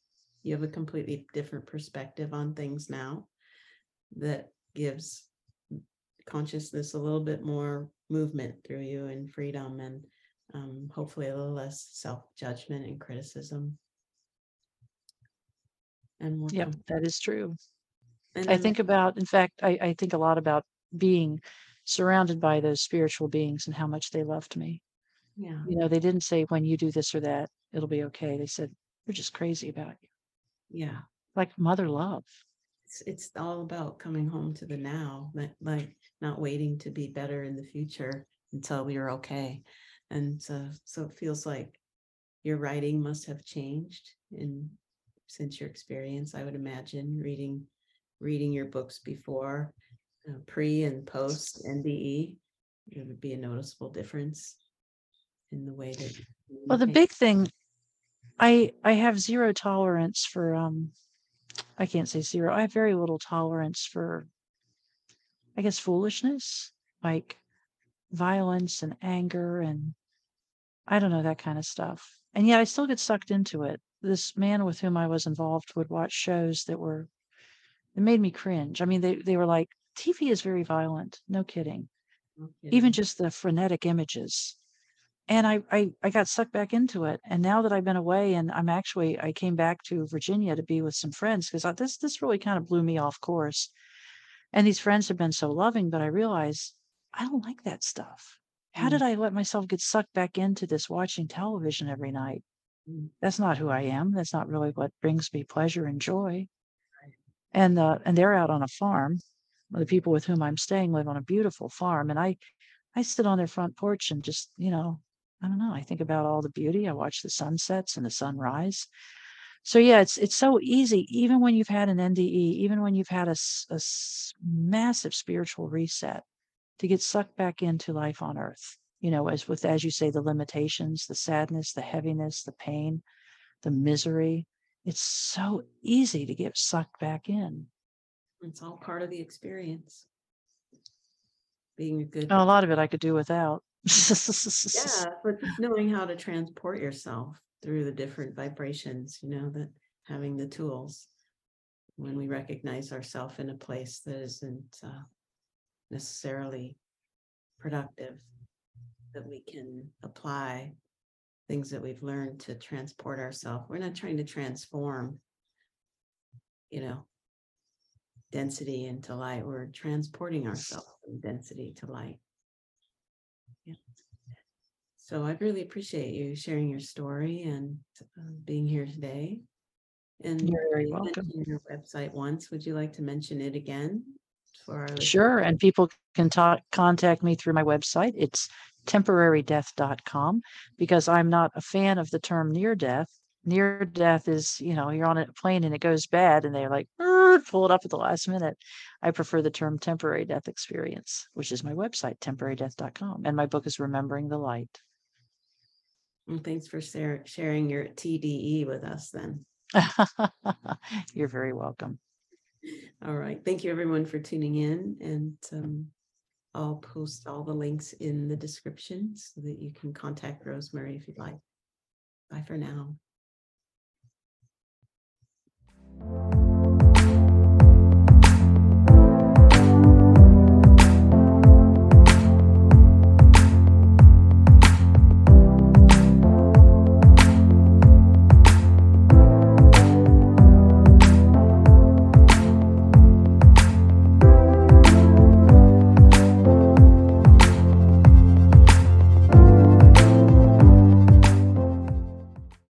you have a completely different perspective on things now that gives consciousness a little bit more movement through you and freedom and um, hopefully a little less self-judgment and criticism and more Yeah, that is true. and I think about, in fact, I, I think a lot about being surrounded by those spiritual beings and how much they loved me. yeah You know, they didn't say, when you do this or that, it'll be okay. They said, they're just crazy about you. Yeah. Like mother love. it's it's all about coming home to the now like like not waiting to be better in the future until we are okay. And so so it feels like your writing must have changed in since your experience i would imagine reading reading your books before uh, pre and post nde there would be a noticeable difference in the way that Well, the big thing, I I have zero tolerance for um I can't say zero. I have very little tolerance for I guess foolishness, like violence and anger and I don't know that kind of stuff. And yet I still get sucked into it. This man with whom I was involved would watch shows that were that made me cringe. I mean, they they were like TV is very violent. No kidding. No Even just the frenetic images. And I, I I got sucked back into it. And now that I've been away, and I'm actually I came back to Virginia to be with some friends because this this really kind of blew me off course. And these friends have been so loving, but I realize I don't like that stuff. How Mm. did I let myself get sucked back into this watching television every night? Mm. That's not who I am. That's not really what brings me pleasure and joy. And uh, and they're out on a farm. The people with whom I'm staying live on a beautiful farm, and I I sit on their front porch and just you know I don't know. I think about all the beauty. I watch the sunsets and the sunrise. So yeah, it's it's so easy. Even when you've had an NDE, even when you've had a, a massive spiritual reset, to get sucked back into life on Earth. You know, as with as you say, the limitations, the sadness, the heaviness, the pain, the misery. It's so easy to get sucked back in. It's all part of the experience. Being a good, And a lot of it I could do without. Yeah, but just knowing how to transport yourself through the different vibrations, you know, that having the tools. When we recognize ourselves in a place that isn't uh, necessarily productive, that we can apply things that we've learned to transport ourselves. We're not trying to transform, you know, density into light. We're transporting ourselves from density to light. Yeah. So I really appreciate you sharing your story and uh, being here today. And You're very welcome. your website once. Would you like to mention it again for our listeners? Sure. And people can talk, contact me through my website. It's temporarydeath.com because I'm not a fan of the term near death. Near death is, you know, you're on a plane and it goes bad and they're like, pull it up at the last minute. I prefer the term temporary death experience, which is my website, temporarydeath.com. And my book is Remembering the Light. Well, thanks for sharing your TDE with us then. You're very welcome. All right. Thank you everyone for tuning in and um, I'll post all the links in the description so that you can contact Rosemary if you'd like. Bye for now you